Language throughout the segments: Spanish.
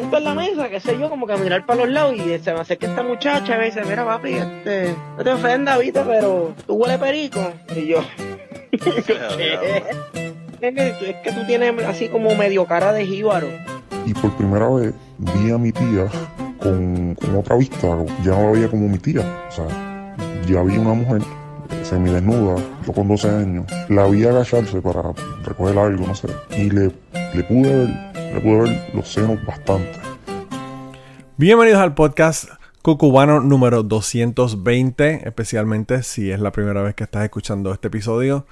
siento en la mesa, qué sé yo, como que a mirar para los lados y se me acerca esta muchacha y me dice, mira papi, este, no te ofendas, viste, pero tú huele perico. Y yo, ¿qué? Es que tú tienes así como medio cara de jíbaro. Y por primera vez vi a mi tía con, con otra vista, ya no la veía como mi tía. O sea, ya vi una mujer semidesnuda, yo con 12 años, la vi agacharse para recoger algo, no sé, y le, le pude ver, pude ver los senos bastante. Bienvenidos al podcast Cucubano número 220, especialmente si es la primera vez que estás escuchando este episodio.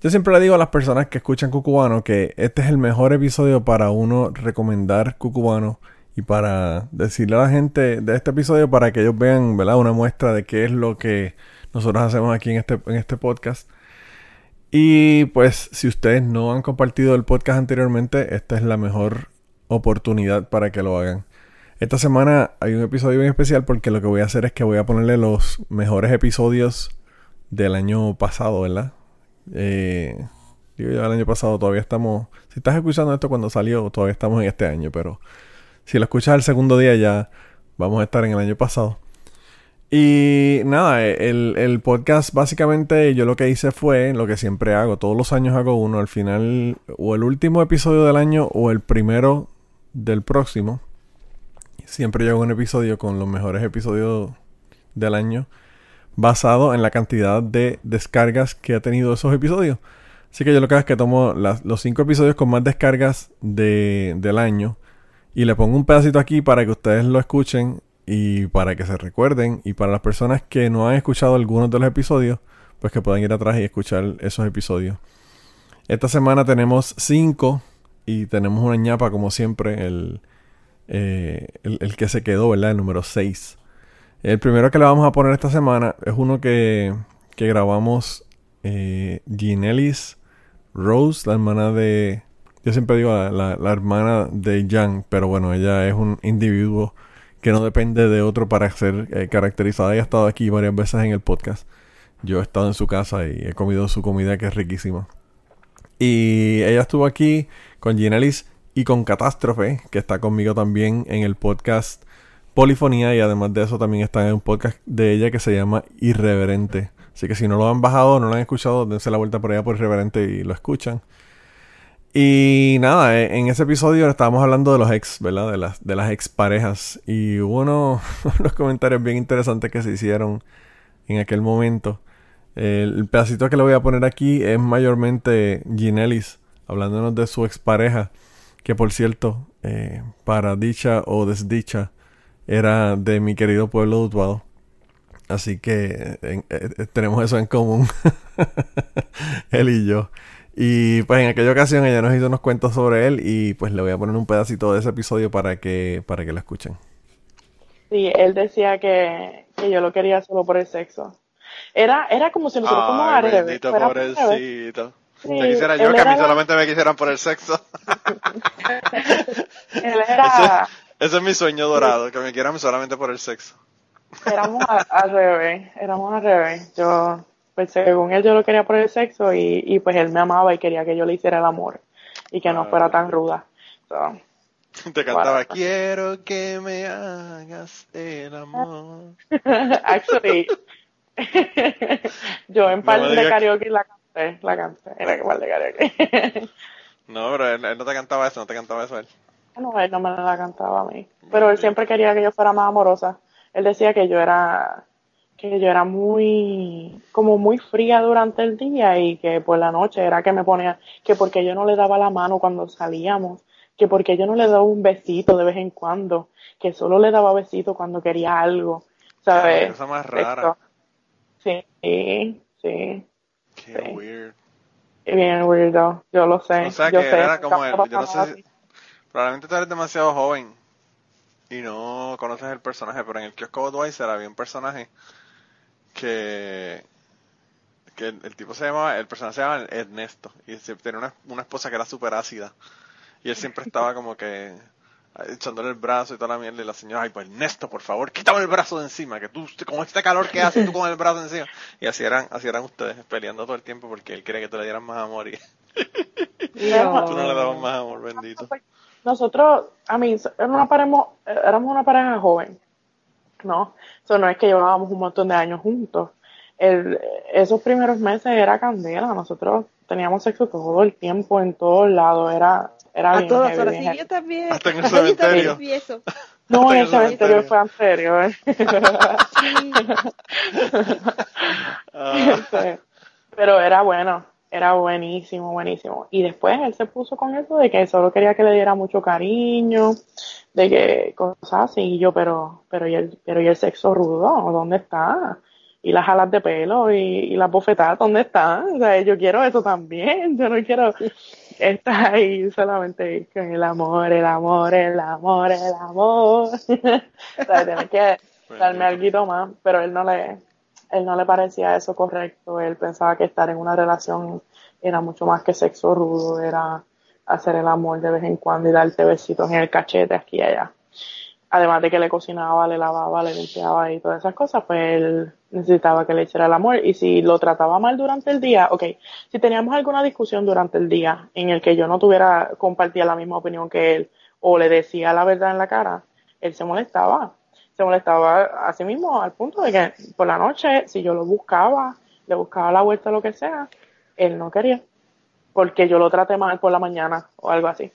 Yo siempre le digo a las personas que escuchan Cucubano que este es el mejor episodio para uno recomendar Cucubano y para decirle a la gente de este episodio para que ellos vean, ¿verdad? Una muestra de qué es lo que nosotros hacemos aquí en este, en este podcast. Y pues si ustedes no han compartido el podcast anteriormente, esta es la mejor oportunidad para que lo hagan. Esta semana hay un episodio bien especial porque lo que voy a hacer es que voy a ponerle los mejores episodios del año pasado, ¿verdad? Eh, digo yo, el año pasado todavía estamos... Si estás escuchando esto cuando salió, todavía estamos en este año, pero si lo escuchas el segundo día ya vamos a estar en el año pasado. Y nada, el, el, podcast básicamente yo lo que hice fue lo que siempre hago, todos los años hago uno, al final o el último episodio del año o el primero del próximo. Siempre yo hago un episodio con los mejores episodios del año basado en la cantidad de descargas que ha tenido esos episodios. Así que yo lo que hago es que tomo los cinco episodios con más descargas de, del año y le pongo un pedacito aquí para que ustedes lo escuchen y para que se recuerden y para las personas que no han escuchado algunos de los episodios, pues que puedan ir atrás y escuchar esos episodios. Esta semana tenemos cinco y tenemos una ñapa como siempre, el, eh, el, que se quedó, ¿verdad? El número 6. El primero que le vamos a poner esta semana es uno que, que grabamos eh, Rose, la hermana de... Yo siempre digo la, la hermana de Jan, pero bueno, ella es un individuo que no depende de otro para ser eh, caracterizada. Ella ha estado aquí varias veces en el podcast. Yo he estado en su casa y he comido su comida que es riquísima. Y ella estuvo aquí con Ginelis y con Catástrofe, que está conmigo también en el podcast Polifonía. Y además de eso también está en un podcast de ella que se llama Irreverente. Así que si no lo han bajado, no lo han escuchado, dense la vuelta por allá por Irreverente y lo escuchan. Y nada, eh, en ese episodio estábamos hablando de los ex, ¿verdad? De las, de las ex parejas. Y hubo unos, comentarios bien interesantes que se hicieron en aquel momento. El, pedacito que le voy a poner aquí es mayormente Ginelis, hablándonos de su expareja, que por cierto, eh, para dicha o desdicha, era de mi querido pueblo de Utuado. Así que eh, tenemos eso en común, él y yo. Y pues en aquella ocasión ella nos hizo unos cuentos sobre él y pues le voy a poner un pedacito de ese episodio para que, para que lo escuchen. Sí, él decía que, que yo lo quería solo por el sexo. Era, era como si nosotros como Ay, bendito pobrecito. Sí, Te quisiera yo que a mí solamente me quisieran por el sexo. él era... Ese, es mi sueño dorado, que me quieran solamente por el sexo. Éramos al revés, éramos al revés. Yo pues según él yo lo quería por el sexo y, y pues él me amaba y quería que yo le hiciera el amor y que no fuera tan ruda. Te cantaba, quiero que me hagas el amor. Actually, yo en par de karaoke la canté, la canté, que par de karaoke. no, pero él, no te cantaba eso, no te cantaba eso él. No, él no me la cantaba a mí. Pero él siempre quería que yo fuera más amorosa. Él decía que yo era que yo era muy, como muy fría durante el día y que por la noche era que me ponía, que porque yo no le daba la mano cuando salíamos, que porque yo no le daba un besito de vez en cuando, que solo le daba besito cuando quería algo, ¿sabes? Cosa más rara. Sí, sí, sí. Qué weird. Bien weirdo, yo lo sé. O sea, yo que sé, era como el, yo no sé si, probablemente tú eres demasiado joven y no conoces el personaje, pero en el kiosco Budweiser había un personaje que que el, tipo se llamaba, el personaje se llamaba Ernesto y tenía una, una esposa que era súper ácida y él siempre estaba como que echándole el brazo y toda la mierda y la señora, ay pues Ernesto, por favor, quítame el brazo de encima, que tú, con este calor que hace tú con el brazo encima. Y así eran, así eran ustedes, peleando todo el tiempo porque él quería que tú le dieras más amor y, Tú no le dabas más amor, bendito. Nosotros, a mí, éramos, éramos una pareja joven, ¿no? Eso no es que llevábamos un montón de años juntos. El, esos primeros meses era candela, nosotros teníamos sexo todo el tiempo, en todos lados, era, era a bien todas heavy, horas, bien sí, heavy. yo también. Hasta en el cementerio. No, en el cementerio fue anterior. Ah, Este, Pero era bueno, era buenísimo, buenísimo. Y después él se puso con eso de que solo quería que le diera mucho cariño, de que cosas así. Y yo, pero, pero y el, pero y el sexo rudo, ¿dónde está? Y las alas de pelo y, y las bofetadas, ¿dónde están? O sea, yo quiero eso también. Yo no quiero estar ahí solamente con el amor, el amor, el amor, el amor. o sea, tienes que darme algo más, pero él no le, él no le parecía eso correcto. Él pensaba que estar en una relación era mucho más que sexo rudo, era hacer el amor de vez en cuando y darte besitos en el cachete aquí y allá. Además de que le cocinaba, le lavaba, le limpiaba y todas esas cosas, pues él necesitaba que le echara el amor. Y si lo trataba mal durante el día, ok, si teníamos alguna discusión durante el día en el que yo no tuviera, compartía la misma opinión que él o le decía la verdad en la cara, él se molestaba. Se molestaba a sí mismo al punto de que por la noche, si yo lo buscaba, le buscaba la vuelta o lo que sea, él no quería. Porque yo lo traté mal por la mañana o algo así.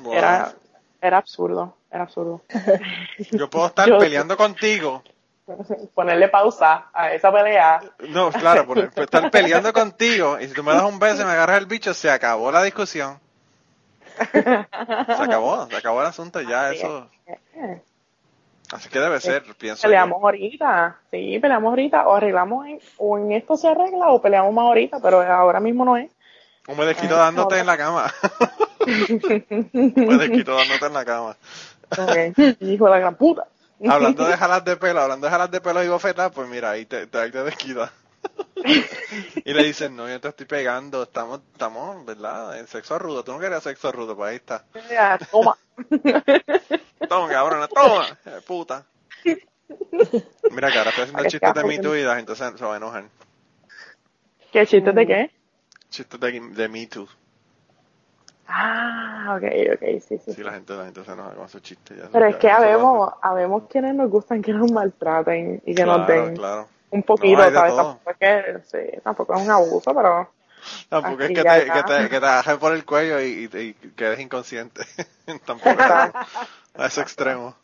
wow. Era, era absurdo, era absurdo. Yo puedo estar Yo- peleando contigo. Ponerle pausa a esa pelea. No, claro, por por estar peleando contigo y si tú me das un beso y me agarras el bicho, se acabó la discusión. Se acabó, se acabó el asunto ya, Así eso. Así que debe ser, pienso yo. Peleamos ahorita, sí, peleamos ahorita, o arreglamos en, o en esto se arregla o peleamos más ahorita, pero ahora mismo no es. Un me desquito dándote en la cama. Un me desquito dándote en la cama. Ok, Hijo de la gran puta. Hablando de jalas de pelo, hablando de jalas de pelo y bofetas, pues mira, ahí te, te, ahí te desquita. y le dicen, no, yo te estoy pegando, estamos, estamos, ¿verdad? En sexo rudo, tú no querías sexo rudo, pues ahí está. Ya, Toma. Toma, cabrona, toma, puta. Mira que ahora estoy haciendo chistes de mi tu y la gente se, va a enojar. ¿Qué chiste de qué? Chistes de, de Me Too. Ah, ok, ok, sí, sí. Sí, la gente, la gente se enoja con esos chistes. ya- Pero es que habemos, habemos quienes nos gustan que nos maltraten y que Claro, nos den claro. Un poquito, No, ¿sabes? Tampoco es que, sí, tampoco es un abuso, pero Tampoco es que te, que te, que te agarren por el cuello y, y, y quedes inconsciente. Tampoco es a ese extremo.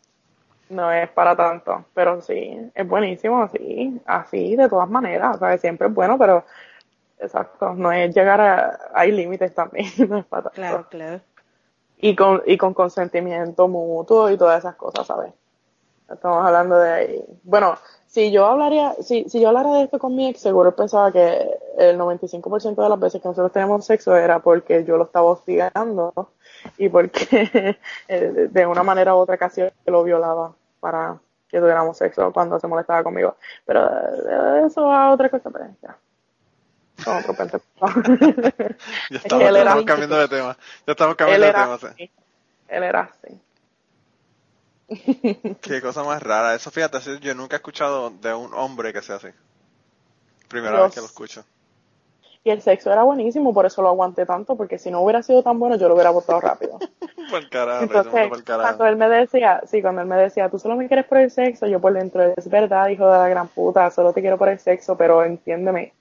no es para tanto. Pero sí, es buenísimo, sí, así, de todas maneras, ¿sabes? Siempre es bueno, pero exacto, no es llegar a, hay límites también, no es para tanto. Claro, claro. Y con, y con consentimiento mutuo y todas esas cosas, ¿sabes? Estamos hablando de ahí. Bueno, si yo hablaría, si, si yo hablara de esto con mi ex, seguro pensaba que el 95% de las veces que nosotros tenemos sexo era porque yo lo estaba hostigando y porque eh, de una manera u otra casi lo violaba para que tuviéramos sexo cuando se molestaba conmigo. Pero de eso a otra cosa, pues ya. Otro. Ya Es que estamos, estamos cambiando de tema. Ya estamos cambiando de tema. sí. Él era así. Qué cosa más rara. Eso fíjate, yo nunca he escuchado de un hombre que sea así. Primera Yo vez que lo escucho. Y el sexo era buenísimo, por eso lo aguanté tanto, porque si no hubiera sido tan bueno, yo lo hubiera botado rápido. Por carajo, Entonces, por carajo. cuando él me decía, sí, cuando él me decía, tú solo me quieres por el sexo, yo por dentro, es verdad, hijo de la gran puta, solo te quiero por el sexo, pero entiéndeme,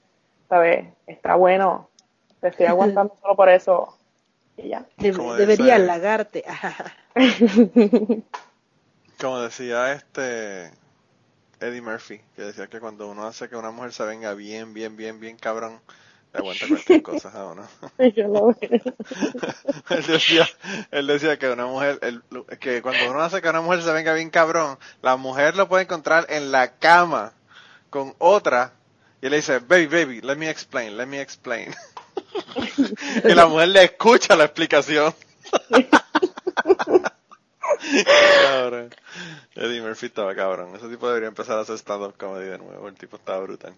¿sabes? Está bueno, te estoy aguantando solo por eso. Y ya. Como debería halagarte. Como decía este Eddie Murphy, que decía que cuando uno hace que una mujer se venga bien, bien, bien, bien cabrón, le aguanta cualquier cosa a uno. Él decía, él decía que una mujer, que cuando uno hace que una mujer se venga bien cabrón, la mujer lo puede encontrar en la cama con otra y él le dice, baby, baby, let me explain, let me explain. y la mujer le escucha la explicación. Cabrón. Eddie Murphy estaba cabrón. Ese tipo debería empezar a hacer stand-up comedy de nuevo. El tipo estaba brutal.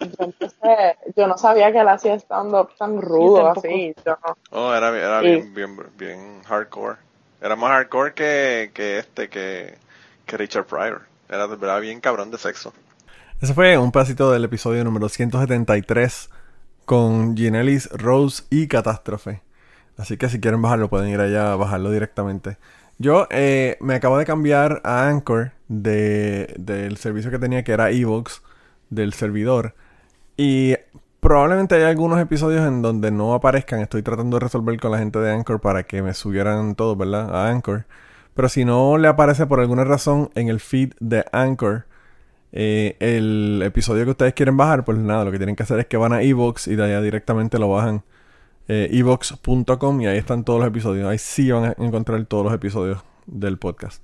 Entonces, yo no sabía que él hacía stand-up tan rudo así. Yo no. Oh, era, era Sí. bien, bien, bien hardcore. Era más hardcore que, que este, que, que Richard Pryor. Era de verdad bien cabrón de sexo. Ese fue un pedacito del episodio número 173 con Ginelis, Rose y Catástrofe. Así que si quieren bajarlo, pueden ir allá a bajarlo directamente. Yo eh, me acabo de cambiar a Anchor de, del servicio que tenía, que era Evox, del servidor. Y probablemente hay algunos episodios en donde no aparezcan. Estoy tratando de resolver con la gente de Anchor para que me subieran todos, ¿verdad? A Anchor. Pero si no le aparece por alguna razón en el feed de Anchor eh, el episodio que ustedes quieren bajar, pues nada, lo que tienen que hacer es que van a Evox y de allá directamente lo bajan eh, evox.com y ahí están todos los episodios. Ahí sí van a encontrar todos los episodios del podcast.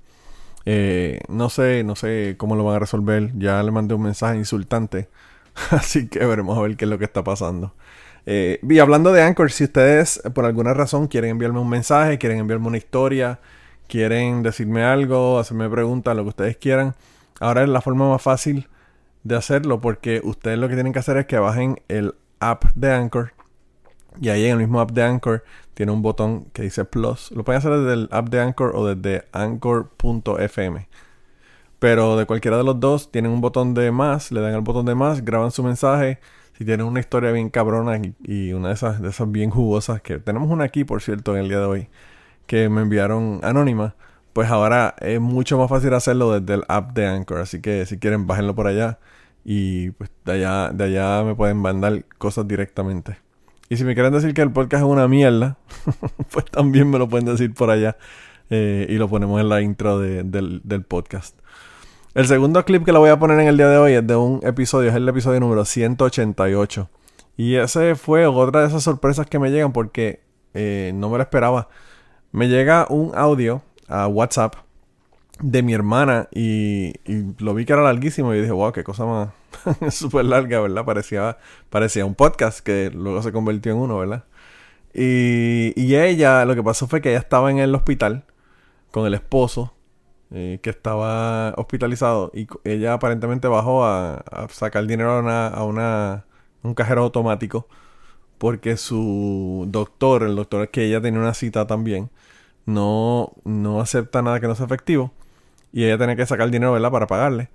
Eh, no sé, no sé cómo lo van a resolver. Ya le mandé un mensaje insultante. Así que veremos a ver qué es lo que está pasando. Eh, y hablando de Anchor, si ustedes por alguna razón quieren enviarme un mensaje, quieren enviarme una historia, quieren decirme algo, hacerme preguntas, lo que ustedes quieran, ahora es la forma más fácil de hacerlo porque ustedes lo que tienen que hacer es que bajen el app de Anchor y ahí en el mismo app de Anchor tiene un botón que dice Plus. Lo pueden hacer desde el app de Anchor o desde anchor.fm. Pero de cualquiera de los dos tienen un botón de más, le dan el botón de más, graban su mensaje. Si tienen una historia bien cabrona y, una de esas, de esas bien jugosas, que tenemos una aquí, por cierto, en el día de hoy, que me enviaron anónima, pues ahora es mucho más fácil hacerlo desde el app de Anchor. Así que si quieren, bájenlo por allá y pues de allá, de allá me pueden mandar cosas directamente. Y si me quieren decir que el podcast es una mierda, pues también me lo pueden decir por allá. Eh, y lo ponemos en la intro del, podcast. El segundo clip que lo voy a poner en el día de hoy es de un episodio, es el episodio número 188. Y ese fue otra de esas sorpresas que me llegan porque eh, no me lo esperaba. Me llega un audio a WhatsApp de mi hermana y, lo vi que era larguísimo y dije, wow, qué cosa más súper larga, ¿verdad? Parecía, parecía un podcast que luego se convirtió en uno, ¿verdad? Y, ella, lo que pasó fue que ella estaba en el hospital con el esposo eh, que estaba hospitalizado y ella aparentemente bajó a, sacar dinero a, una, a una, un cajero automático porque su doctor, el doctor que ella tenía una cita también, no, no acepta nada que no sea efectivo y ella tenía que sacar dinero, ¿verdad? Para pagarle.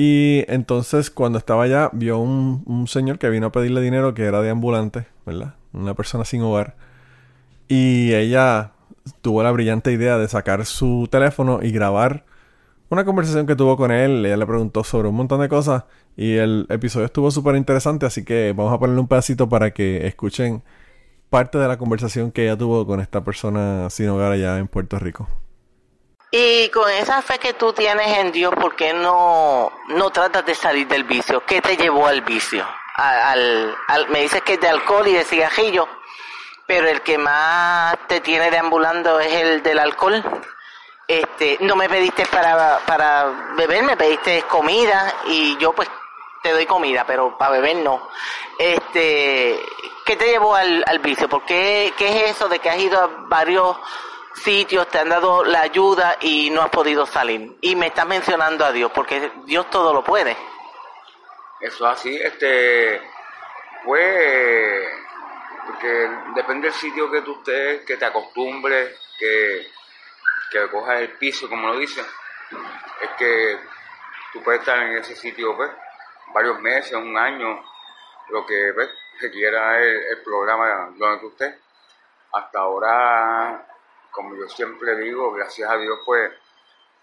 Y entonces cuando estaba allá vio un, un señor que vino a pedirle dinero que era de ambulante, ¿verdad? Una persona sin hogar. Y ella tuvo la brillante idea de sacar su teléfono y grabar una conversación que tuvo con él. Ella le preguntó sobre un montón de cosas y el episodio estuvo súper interesante, así que vamos a ponerle un pedacito para que escuchen parte de la conversación que ella tuvo con esta persona sin hogar allá en Puerto Rico. Y con esa fe que tú tienes en Dios, ¿por qué no, no tratas de salir del vicio? ¿Qué te llevó al vicio? Al, al, me dices que es de alcohol y de cigarrillo, pero el que más te tiene deambulando es el del alcohol. Este, no me pediste para, para beber, me pediste comida y yo pues te doy comida, pero para beber no. Este, ¿qué te llevó al, al vicio? ¿Por qué, qué es eso de que has ido a varios sitios, te han dado la ayuda y no has podido salir. Y me estás mencionando a Dios, porque Dios todo lo puede. Eso es así, este, pues, porque depende del sitio que tú estés, que te acostumbres, que, que cojas el piso, como lo dicen. Es que tú puedes estar en ese sitio, pues, varios meses, un año, lo que pues, requiera el, el programa donde tú estés. Hasta ahora como yo siempre digo, gracias a Dios, pues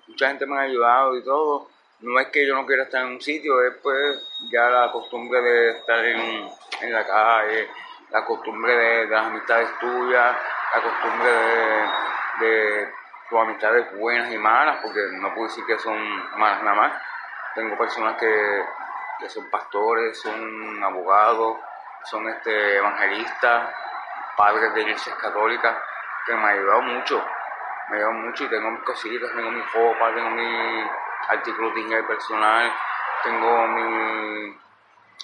mucha gente me ha ayudado y todo. No es que yo no quiera estar en un sitio, es pues ya la costumbre de estar en, la calle, la costumbre de, las amistades tuyas, la costumbre de, de tus amistades buenas y malas, porque no puedo decir que son malas nada más. Tengo personas que, que son pastores, son abogados, son este, evangelistas, padres de iglesias católicas que me ha ayudado mucho. Me ha ayudado mucho y tengo mis cositas, tengo mi ropa, tengo mi artículos de personal, tengo mi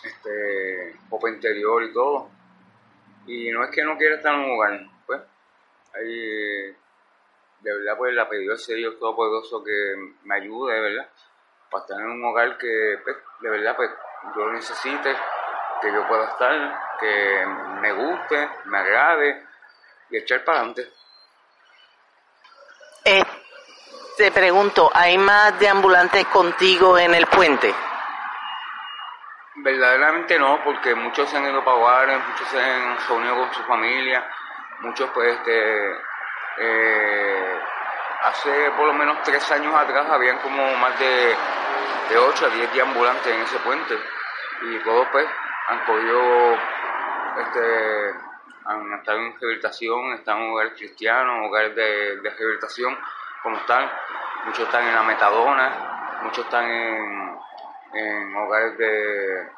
este, ropa interior y todo. Y no es que no quiera estar en un hogar, pues. Ahí, de verdad, pues le ha pedido a ese Dios Todopoderoso que me ayude, de verdad, para estar en un hogar que, pues, de verdad, pues yo lo necesite, que yo pueda estar, que me guste, me agrade y echar para adelante. Eh, te pregunto, ¿hay más de ambulantes contigo en el puente? Verdaderamente no, porque muchos se han ido para hogares, muchos se han reunido con su familia, muchos pues este, eh, hace por lo menos tres años atrás habían como más de, de 8 a 10 ambulantes en ese puente y todos pues han cogido, este, estado en rehabilitación, están en hogares cristianos, hogares de, de rehabilitación como están, muchos están en la metadona, muchos están en, en hogares de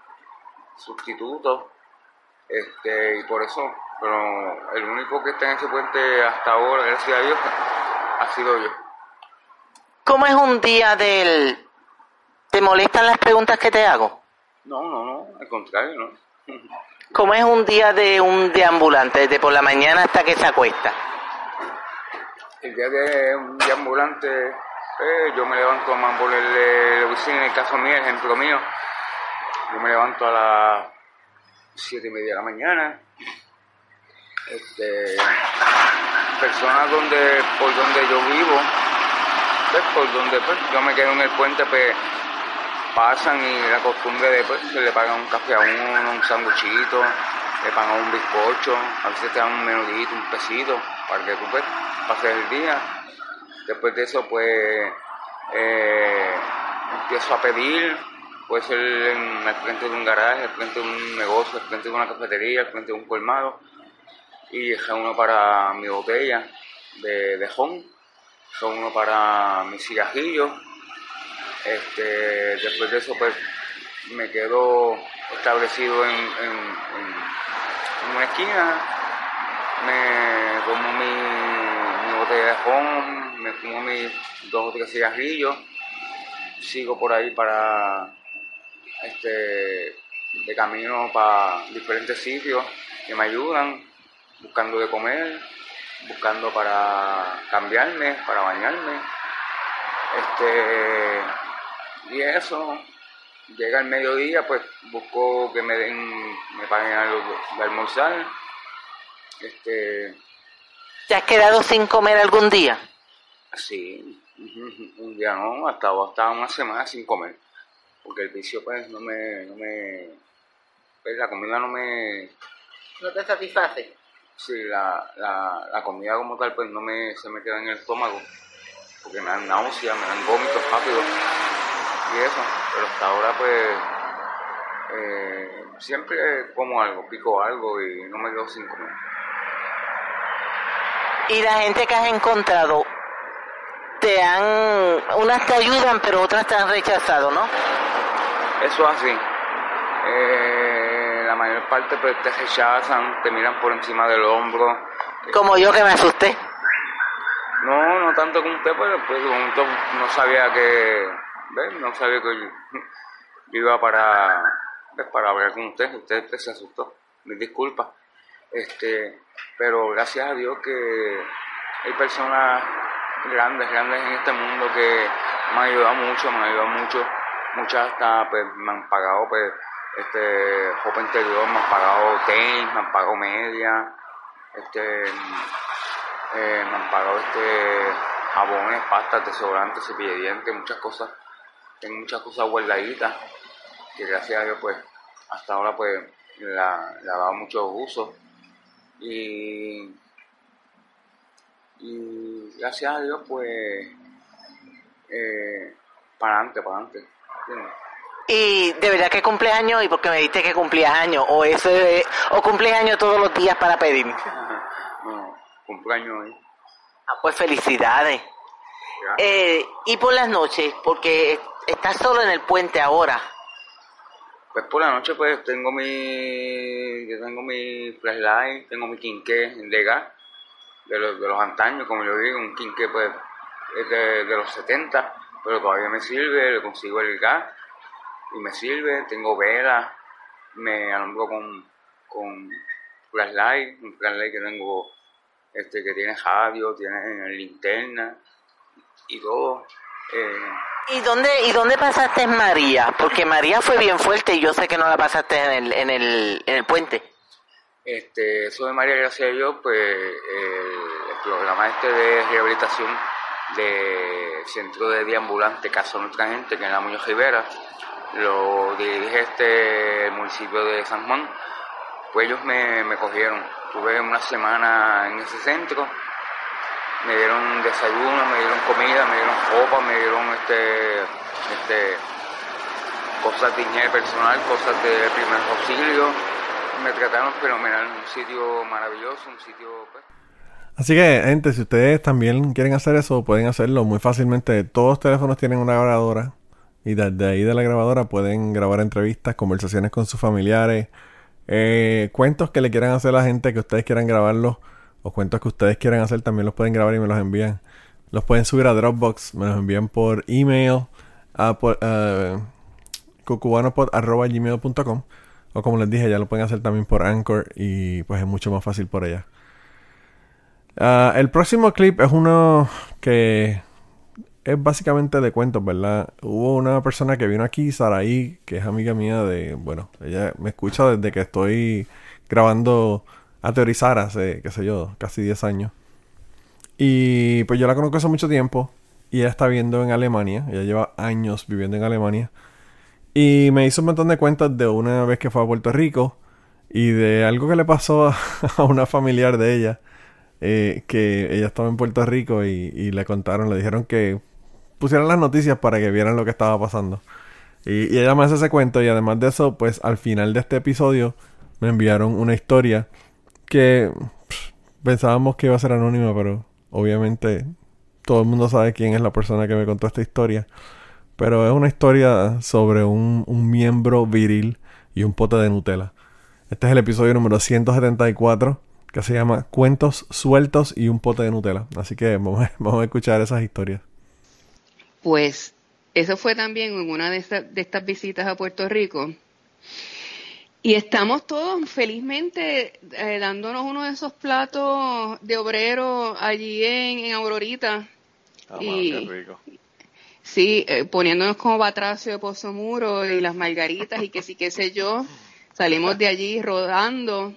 sustitutos, este, y por eso, pero el único que está en ese puente hasta ahora, gracias a Dios, ha sido yo. ¿Cómo es un día del... ¿Te molestan las preguntas que te hago? No, no, no, al contrario, no. ¿Cómo es un día de un deambulante, desde por la mañana hasta que se acuesta? El día de un deambulante, eh, yo me levanto a mambolerle la oficina, en el caso mío, el ejemplo mío, yo me levanto a las siete y media de la mañana. Este, personas donde, por donde yo vivo, pues, por donde pues, yo me quedo en el puente, pues pasan y la costumbre de pues, se le pagan un café a uno, un sanguchito, le pagan un bizcocho, a veces te dan un menudito, un pesito, para que tú pues, pases el día. Después de eso, pues, eh, empiezo a pedir, puede ser en, al frente de un garaje, al frente de un negocio, al frente de una cafetería, al frente de un colmado, y uno para mi botella de, de jon, uno para mis cigajillos. Este, después de eso, pues, me quedo establecido en, una esquina, me tomo mi, mi botella de jon, me fumo mis dos o tres cigarrillos, sigo por ahí para este de camino para diferentes sitios que me ayudan, buscando de comer, buscando para cambiarme, para bañarme. Este y eso, llega el mediodía, pues busco que me den, me paguen algo de almorzar. Este ¿Te has quedado sin comer algún día? Sí, un día no, hasta, hasta una semana sin comer. Porque el vicio, pues, no me. No me pues, la comida no me. ¿No te satisface? Sí, la, la, la comida como tal, pues, no me, se me queda en el estómago. Porque me dan náuseas, me dan vómitos rápidos. Y eso. Pero hasta ahora, pues. Eh, siempre como algo, pico algo y no me quedo sin comer. Y la gente que has encontrado, te han, unas te ayudan, pero otras te han rechazado, ¿no? Eso es así. Eh, la mayor parte pues, te rechazan, te miran por encima del hombro. Como yo que me asusté. No, no tanto como usted, pero pues no sabía que, ¿ves? No sabía que yo, iba para, ¿ves? para hablar con usted. Usted pues, se asustó. Mis disculpas. Este, pero gracias a Dios que hay personas grandes, grandes en este mundo que me han ayudado mucho, me han ayudado mucho. Muchas hasta pues me han pagado pues este ropa interior, me han pagado tenis, me han pagado media, este eh, me han pagado este jabones, pastas, desodorantes, cepillo muchas cosas. Tengo muchas cosas guardaditas que gracias a Dios pues hasta ahora pues la, ha dado mucho uso y, y gracias a Dios pues eh, para adelante, para adelante. ¿entiendes? Y de verdad que cumples años y porque me dijiste que cumplías años o eso es- o cumples años todos los días para pedir. No, cumpleaños hoy. Ah, pues felicidades. Eh, y por las noches, porque estás solo en el puente ahora. Pues por la noche pues tengo mi yo tengo mi flashlight, tengo mi quinqué de gas de los, de los antaños, como yo digo, un quinqué pues es de, de los 70, pero todavía me sirve, le consigo el gas y me sirve, tengo velas, me alumbro con, con flashlight, un flashlight que tengo este que tiene radio, tiene linterna y todo. Eh, ¿Y dónde, ¿Y dónde pasaste María? Porque María fue bien fuerte y yo sé que no la pasaste en el, en el, en el puente. Este, eso de María Gracia de Dios, pues el, el programa este de rehabilitación de Centro de Día Ambulante Casa Nuestra Gente, que es la Muñoz Rivera, lo dirige este el municipio de San Juan, pues ellos me, me cogieron. Tuve una semana en ese centro, me dieron desayuno, me dieron comida, me dieron ropa, me dieron este, este cosas de higiene personal, cosas de primer auxilio. Me trataron fenomenal, un sitio maravilloso, un sitio... Pues. Así que, gente, si ustedes también quieren hacer eso, pueden hacerlo muy fácilmente. Todos los teléfonos tienen una grabadora y desde ahí de la grabadora pueden grabar entrevistas, conversaciones con sus familiares, eh, cuentos que le quieran hacer a la gente que ustedes quieran grabarlos o cuentos que ustedes quieran hacer también los pueden grabar y me los envían. Los pueden subir a Dropbox, me los envían por email a por, uh, o como les dije ya lo pueden hacer también por Anchor y pues es mucho más fácil por ella. Ah, el próximo clip es uno que es básicamente de cuentos, ¿verdad? Hubo una persona que vino aquí, Saraí, que es amiga mía de, bueno, ella me escucha desde que estoy grabando a teorizar hace, qué sé yo, casi 10 años. Y pues yo la conozco hace mucho tiempo y ella está viviendo en Alemania, ella lleva años viviendo en Alemania. Y me hizo un montón de cuentos de una vez que fue a Puerto Rico y de algo que le pasó a una familiar de ella eh, que ella estaba en Puerto Rico y, le contaron, le dijeron que pusieran las noticias para que vieran lo que estaba pasando. Y, ella me hace ese cuento y además de eso, pues al final de este episodio me enviaron una historia que pensábamos que iba a ser anónima, pero obviamente todo el mundo sabe quién es la persona que me contó esta historia. Pero es una historia sobre un, un miembro viril y un pote de Nutella. Este es el episodio número 174 que se llama Cuentos sueltos y un pote de Nutella. Así que vamos a, escuchar esas historias. Pues eso fue también en una de, estas visitas a Puerto Rico. Y estamos todos felizmente eh, dándonos uno de esos platos de obrero allí en, Aurorita. Ah, y, qué rico. Sí, eh, poniéndonos como batracio de Pozo Muro y las margaritas y que sí, qué sé yo. Salimos de allí rodando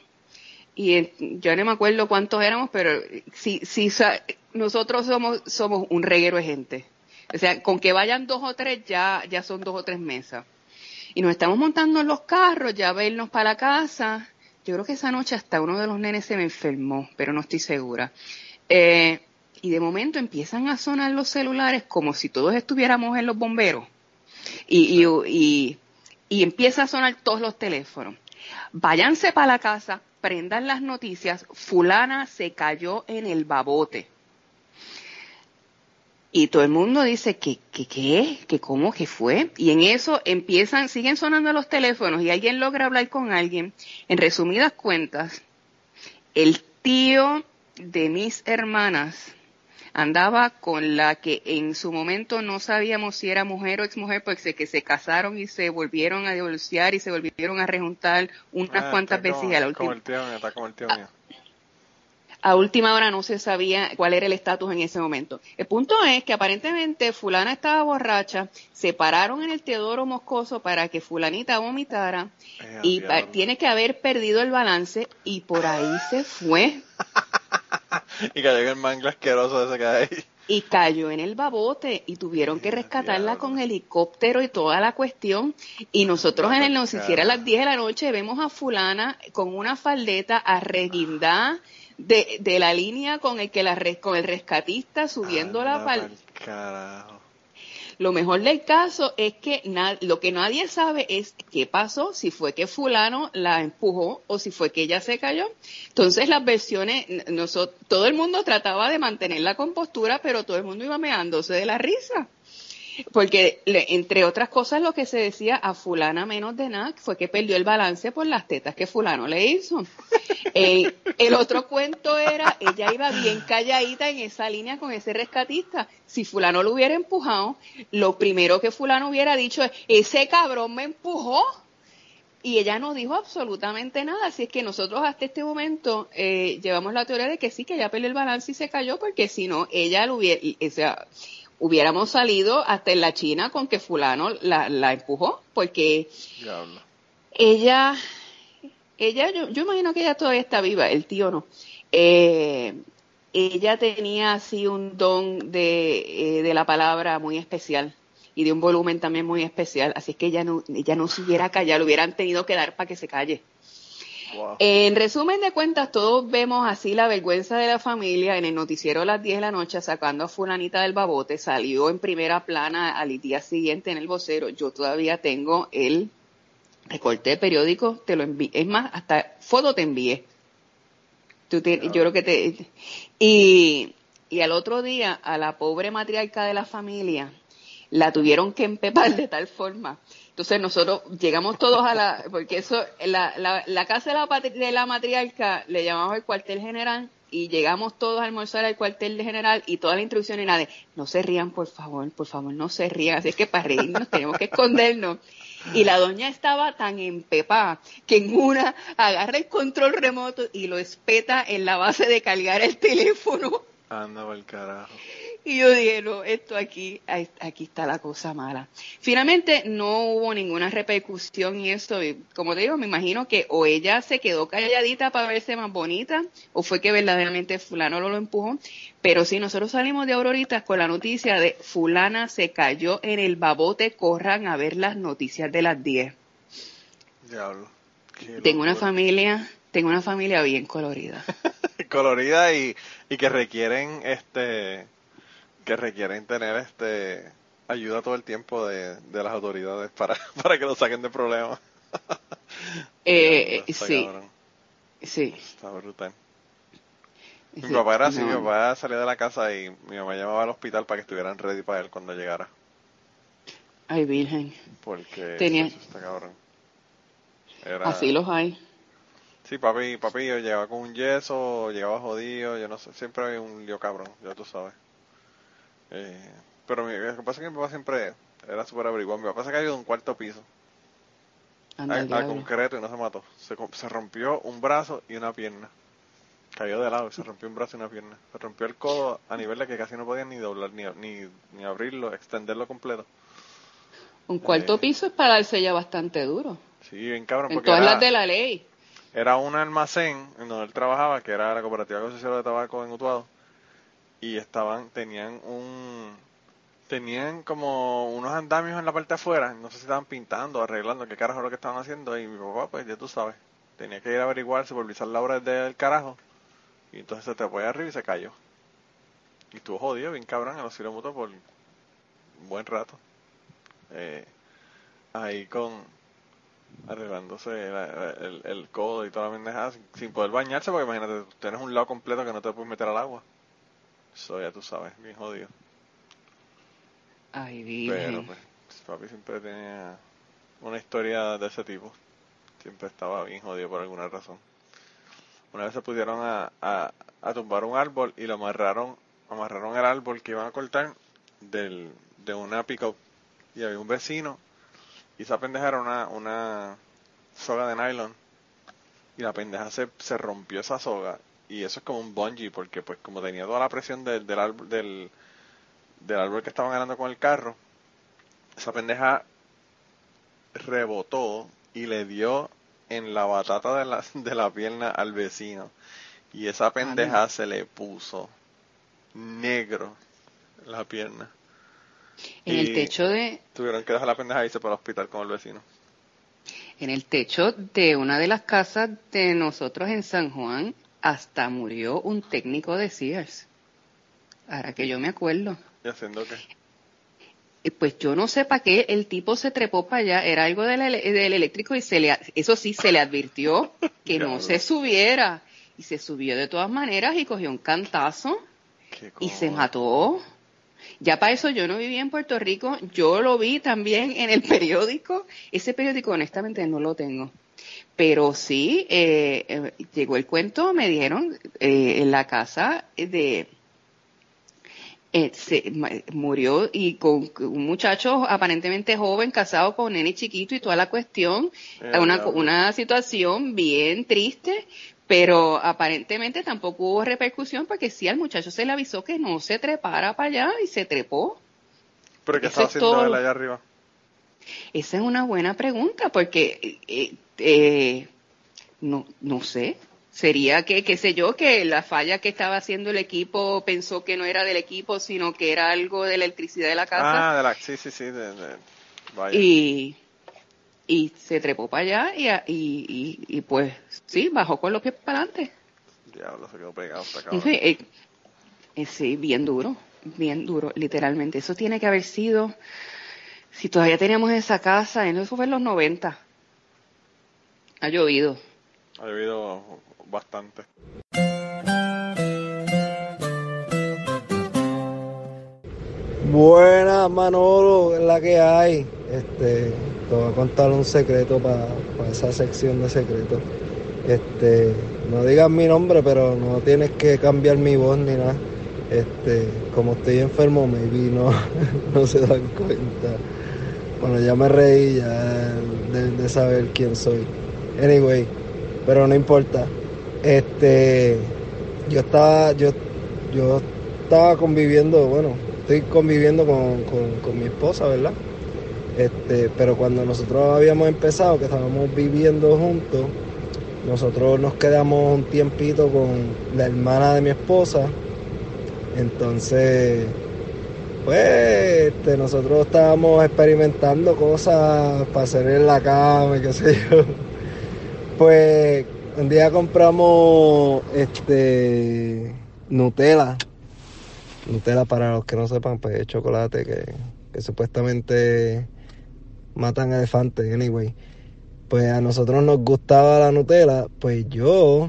y yo no me acuerdo cuántos éramos, pero si, si nosotros somos, somos un reguero de gente. O sea, con que vayan dos o tres ya, ya son dos o tres mesas. Y nos estamos montando en los carros, ya vernos para la casa. Yo creo que esa noche hasta uno de los nenes se me enfermó, pero no estoy segura. Eh, y de momento empiezan a sonar los celulares como si todos estuviéramos en los bomberos. Y, y, y, y empieza a sonar todos los teléfonos. Váyanse para la casa, prendan las noticias, fulana se cayó en el babote. Y todo el mundo dice que, que, qué, que cómo, que fue. Y en eso empiezan, siguen sonando los teléfonos y alguien logra hablar con alguien. En resumidas cuentas, el tío de mis hermanas andaba con la que en su momento no sabíamos si era mujer o exmujer, porque que se casaron y se volvieron a divorciar y se volvieron a rejuntar unas ah, cuantas veces a la última. A, última hora no se sabía cuál era el estatus en ese momento. El punto es que aparentemente fulana estaba borracha, se pararon en el Teodoro Moscoso para que fulanita vomitara eh, y tiene que haber perdido el balance y por ahí se fue. y cayó en el mangle asqueroso ese que hay. Y cayó en el babote y tuvieron que rescatarla con helicóptero y toda la cuestión. Y nosotros en el noticiero a las 10 de la noche vemos a fulana con una faldeta arreguindada de, de la línea con el que la con el rescatista subiendo la faldeta. Lo mejor del caso es que lo que nadie sabe es qué pasó, si fue que fulano la empujó o si fue que ella se cayó. Entonces las versiones, todo el mundo trataba de mantener la compostura, pero todo el mundo iba meándose de la risa. Porque, entre otras cosas, lo que se decía a fulana menos de nada fue que perdió el balance por las tetas que fulano le hizo. el otro cuento era, ella iba bien calladita en esa línea con ese rescatista. Si fulano lo hubiera empujado, lo primero que fulano hubiera dicho es, ese cabrón me empujó. Y ella no dijo absolutamente nada. Así es que nosotros hasta este momento eh, llevamos la teoría de que sí, que ella perdió el balance y se cayó, porque si no, ella lo hubiera, o sea, hubiéramos salido hasta en la China con que fulano la, la empujó, porque ella, ella, yo, yo, imagino que ella todavía está viva, el tío no. Eh, ella tenía así un don de, eh, de la palabra muy especial y de un volumen también muy especial, así que ella no, ella no se hubiera callado, le hubieran tenido que dar para que se calle. En resumen de cuentas, todos vemos así la vergüenza de la familia en el noticiero a las 10 de la noche sacando a fulanita del babote, salió en primera plana al día siguiente en el vocero. Yo todavía tengo el recorte de periódico, te lo envié, es más, hasta foto te envié. Tú yo creo que te... Y, y al otro día, a la pobre matriarca de la familia, la tuvieron que empepar de tal forma entonces nosotros llegamos todos a la, porque eso, la, la, la casa de la, de la matriarca le llamamos el cuartel general y llegamos todos a almorzar al cuartel general y toda la instrucción era de, no se rían por favor, por favor, no se rían, así es que para reírnos tenemos que escondernos. Y la doña estaba tan empepada que en una agarra el control remoto y lo espeta en la base de cargar el teléfono. Anda el carajo. Y yo dije, no, esto aquí, aquí está la cosa mala. Finalmente no hubo ninguna repercusión y eso, como te digo, me imagino que o ella se quedó calladita para verse más bonita, o fue que verdaderamente fulano lo, lo empujó. Pero sí, nosotros salimos de Auroritas con la noticia de fulana se cayó en el babote, corran a ver las noticias de las 10. Diablo. Tengo una familia, tengo una familia bien colorida. colorida y, y que requieren este que requieren tener este ayuda todo el tiempo de, las autoridades para, para que lo saquen de problemas. eh, sí. Sí. Está brutal. Mi papá era así, mi papá salía de la casa y mi mamá llamaba al hospital para que estuvieran ready para él cuando llegara. Ay, virgen. Porque Tenía... está cabrón. Así los hay. Sí, papi, papi yo llegaba con un yeso, llegaba jodido, yo no sé, siempre había un lío cabrón, ya tú sabes. Eh, pero mi, lo que pasa es que mi papá siempre era súper averiguado. Mi papá se cayó de un cuarto piso. al, concreto y no se mató. Se, se rompió un brazo y una pierna. Cayó de lado y se rompió un brazo y una pierna. Se rompió el codo a nivel de que casi no podía ni doblar, ni, ni, ni abrirlo, extenderlo completo. Un cuarto eh, piso es para darse ya bastante duro. Sí, bien cabrón. En todas las de la ley. Era un almacén en donde él trabajaba, que era la cooperativa de tabaco en Utuado y estaban, tenían un, tenían como unos andamios en la parte de afuera, no sé si estaban pintando, arreglando, qué carajo lo que estaban haciendo, y mi papá, pues ya tú sabes, tenía que ir a averiguar, supervisar la obra del carajo, y entonces se te fue arriba y se cayó. Y estuvo jodido, bien cabrón, en los moto por un buen rato. Eh, ahí con, arreglándose el, codo y toda la pendeja sin, sin, poder bañarse, porque imagínate, tienes un lado completo que no te puedes meter al agua. Eso ya tú sabes, bien jodido. Ay, bien. Pero pues, papi siempre tenía una historia de ese tipo. Siempre estaba bien jodido por alguna razón. Una vez se pusieron a, a, tumbar un árbol y lo amarraron, amarraron el árbol que iban a cortar del, de una pick Y había un vecino y esa pendeja era una, una soga de nylon. Y la pendeja se, se rompió esa soga y eso es como un bungee porque pues como tenía toda la presión del, del, árbol, del, del árbol que estaban ganando con el carro, esa pendeja rebotó y le dio en la batata de la, de la pierna al vecino. Y esa pendeja se le puso negro la pierna. En el techo de... Tuvieron que dejar la pendeja y irse para el hospital con el vecino. En el techo de una de las casas de nosotros en San Juan hasta murió un técnico de Sears. Ahora que yo me acuerdo. ¿Y haciendo qué? Eh, pues yo no sé para qué el tipo se trepó para allá, era algo del, eléctrico y se le, eso sí, se le advirtió que no se subiera. Y se subió de todas maneras y cogió un cantazo y se mató. Ya para eso yo no viví en Puerto Rico, yo lo vi también en el periódico. Ese periódico honestamente no lo tengo. Pero sí, eh, eh, llegó el cuento, me dijeron, eh, en la casa de... se, murió y con un muchacho aparentemente joven, casado con nene chiquito y toda la cuestión, una, una situación bien triste, pero aparentemente tampoco hubo repercusión porque sí al muchacho se le avisó que no se trepara para allá y se trepó. ¿Pero qué estaba haciendo él allá arriba? Esa es una buena pregunta porque eh, eh, no, no sé. Sería que, qué sé yo, que la falla que estaba haciendo el equipo pensó que no era del equipo, sino que era algo de la electricidad de la casa. Ah, de la, sí, sí, sí. De, de, vaya. Y, y se trepó para allá y, y, y, y, pues sí, bajó con los pies para adelante. Diablo, se quedó pegado hasta acá. Sí, eh, eh, sí, bien duro, bien duro, literalmente. Eso tiene que haber sido, si todavía teníamos esa casa, eso fue en los 90. Ha llovido. Ha llovido bastante. Buenas, Manolo, es la que hay. Este, te voy a contar un secreto para esa sección de secretos. Este, no digas mi nombre, pero no tienes que cambiar mi voz ni nada. Este, como estoy enfermo, maybe no, no se dan cuenta. Bueno, ya me reí, ya deben de saber quién soy. Anyway, pero no importa. Este, yo estaba, yo, yo estaba conviviendo, bueno, estoy conviviendo con, con, con mi esposa, ¿verdad? Este, pero cuando nosotros habíamos empezado, que estábamos viviendo juntos, nosotros nos quedamos un tiempito con la hermana de mi esposa. Entonces, pues, este, nosotros estábamos experimentando cosas para hacer en la cama y qué sé yo. Pues, un día compramos este Nutella. Nutella, para los que no sepan, pues es chocolate que, que supuestamente matan elefantes, anyway. Pues a nosotros nos gustaba la Nutella, pues yo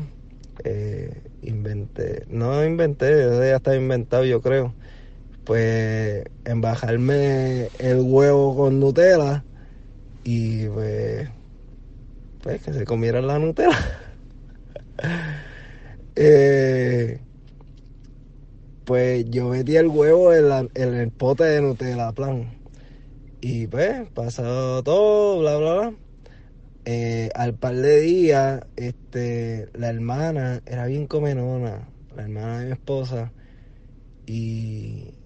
eh, inventé, no inventé, ya está inventado yo creo, pues en bajarme el huevo con Nutella y pues, pues que se comieran la Nutella. eh, pues yo metí el huevo en, la, en el pote de Nutella, plan. Y pues pasó todo, bla, bla, bla. Eh, al par de días, este, la hermana era bien comenona, la hermana de mi esposa, y,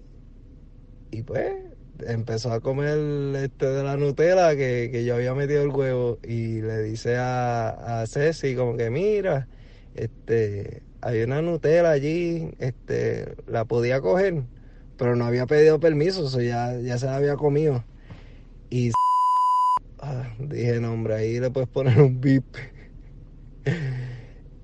y pues empezó a comer este de la Nutella que, que yo había metido el huevo y le dice a, a Ceci como que mira, este, hay una Nutella allí, este, la podía coger, pero no había pedido permiso, o ya, ya se la había comido. Y ah, dije, no, hombre, ahí le puedes poner un bip.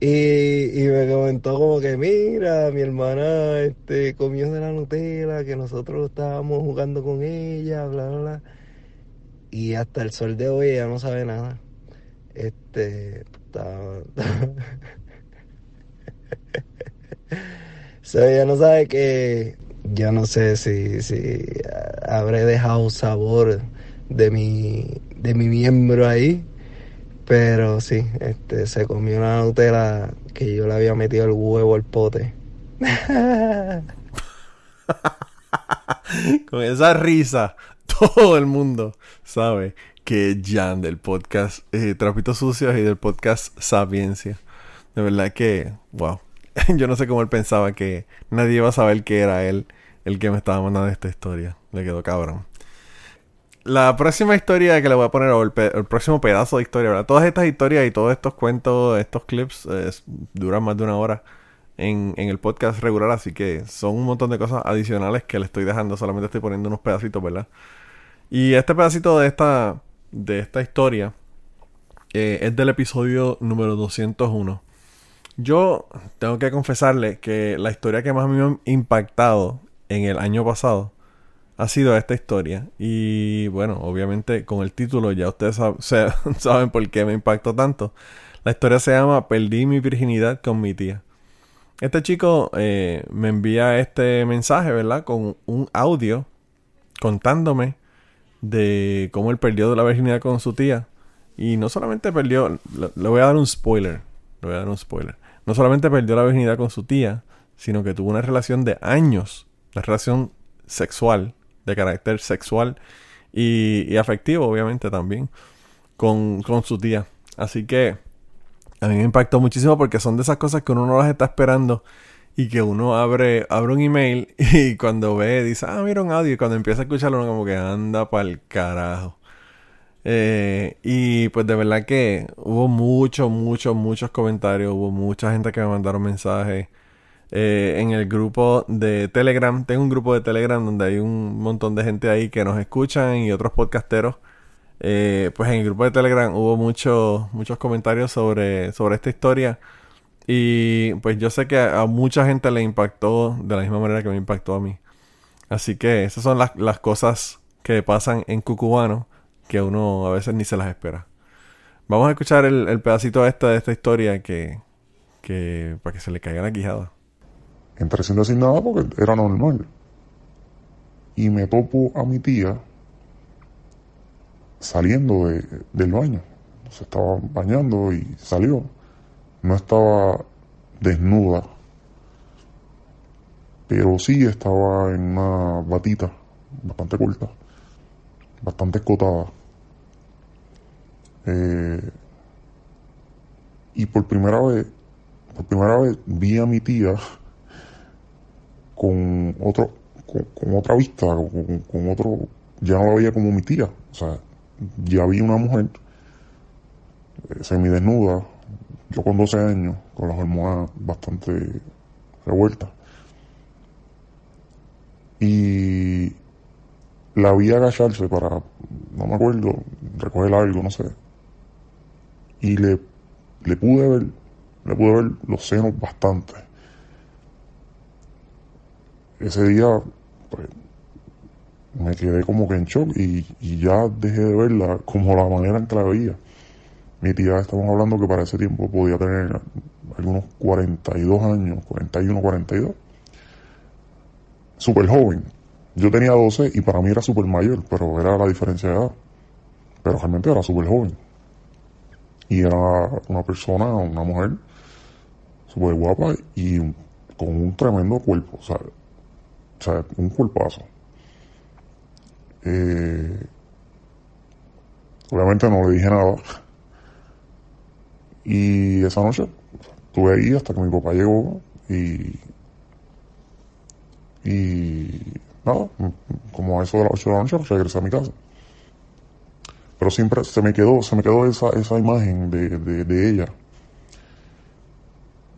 Y, y, me comentó como que, mira, mi hermana este, comió de la Nutella, que nosotros estábamos jugando con ella, bla, bla, bla. Y hasta el sol de hoy ella no sabe nada. Este, estaba... so, ella no sabe que yo no sé si, si habré dejado sabor de mi, de mi miembro ahí. Pero sí, este, se comió una Nutella que yo le había metido el huevo al pote. Con esa risa, todo el mundo sabe que Jan del podcast eh, Trapitos Sucios y del podcast Sapiencia. De verdad que, wow. Yo no sé cómo él pensaba que nadie iba a saber que era él el que me estaba mandando esta historia. Le quedó cabrón. La próxima historia que le voy a poner, o el, el próximo pedazo de historia, ¿verdad? Todas estas historias y todos estos cuentos, estos clips, duran más de una hora en, en, el podcast regular, así que son un montón de cosas adicionales que le estoy dejando, solamente estoy poniendo unos pedacitos, ¿verdad? Y este pedacito de esta, de esta historia eh, es del episodio número 201. Yo tengo que confesarle que la historia que más me ha impactado en el año pasado ha sido esta historia. Y bueno, obviamente con el título ya ustedes saben por qué me impactó tanto. La historia se llama Perdí mi virginidad con mi tía. Este chico eh, me envía este mensaje, ¿verdad? Con un audio contándome de cómo él perdió la virginidad con su tía. Y no solamente perdió, le voy a dar un spoiler. Le voy a dar un spoiler. No solamente perdió la virginidad con su tía, sino que tuvo una relación de años, una relación sexual de carácter sexual y, afectivo, obviamente también, con, su tía. Así que a mí me impactó muchísimo porque son de esas cosas que uno no las está esperando y que uno abre, abre un email y cuando ve dice, ah, mira un audio y cuando empieza a escucharlo uno como que anda para el carajo. Eh, y pues de verdad que hubo muchos, muchos, muchos comentarios. Hubo mucha gente que me mandaron mensajes. Eh, en el grupo de Telegram. Tengo un grupo de Telegram donde hay un montón de gente ahí que nos escuchan y otros podcasteros. Eh, pues en el grupo de Telegram hubo muchos muchos comentarios sobre, sobre esta historia. Y pues yo sé que a, mucha gente le impactó de la misma manera que me impactó a mí. Así que esas son las, las cosas que pasan en Cucubano que uno a veces ni se las espera. Vamos a escuchar el, el pedacito este de esta historia que, que para que se le caiga la quijada. Entré sin decir nada porque era normal. Y me topo a mi tía saliendo de, del baño. Se estaba bañando y salió. No estaba desnuda, pero sí estaba en una batita bastante corta, bastante escotada. Eh, y por primera vez, por primera vez vi a mi tía con otro, con, otra vista, con, con, otro, ya no la veía como mi tía, o sea, ya vi una mujer eh, semidesnuda, yo con 12 años, con las hormonas bastante revueltas. Y la vi agacharse para, no me acuerdo, recoger algo, no sé. Y le, le pude ver, le pude ver los senos bastante. Ese día, pues, me quedé como que en shock y, ya dejé de verla como la manera en que la veía. Mi tía, estamos hablando que para ese tiempo podía tener algunos 42 años, 41, 42. Súper joven. Yo tenía 12 y para mí era súper mayor, pero era la diferencia de edad. Pero realmente era súper joven. Y era una persona, una mujer, súper guapa y con un tremendo cuerpo, o o sea un cuerpazo. Eh, obviamente no le dije nada. Y esa noche estuve ahí hasta que mi papá llegó y. Y. Nada, como a eso de las 8 de la noche regresé a mi casa. Pero siempre se me quedó, se me quedó esa, esa imagen de, de, de ella.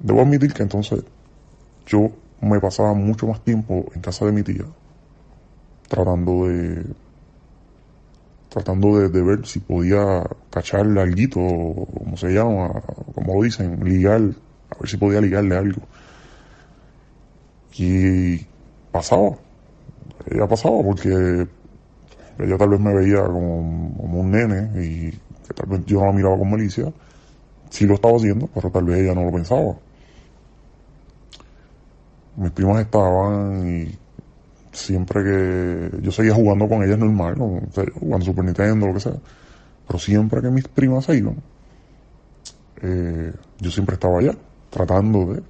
Debo admitir que entonces yo me pasaba mucho más tiempo en casa de mi tía tratando de tratando de, ver si podía cacharle algo, como se llama, como lo dicen, ligar, a ver si podía ligarle algo. Y pasaba, ella pasaba porque ella tal vez me veía como, como un nene y que tal vez yo no la miraba con malicia. Sí lo estaba haciendo, pero tal vez ella no lo pensaba. Mis primas estaban y siempre que yo seguía jugando con ellas normal, jugando Super Nintendo, lo que sea, pero siempre que mis primas se iban, eh, yo siempre estaba allá, tratando de...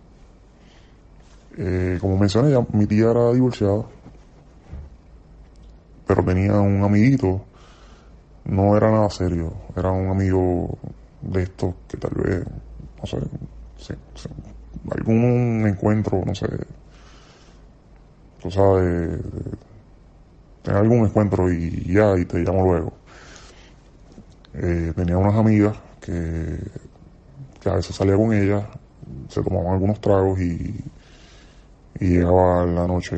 Eh, como mencioné, ya, mi tía era divorciada, pero tenía un amiguito, no era nada serio, era un amigo de estos que tal vez, no sé, algún encuentro, no sé, tú sabes, tener algún encuentro y ya, y te llamo luego. Eh, tenía unas amigas que, a veces salía con ellas, se tomaban algunos tragos y, y llegaba la noche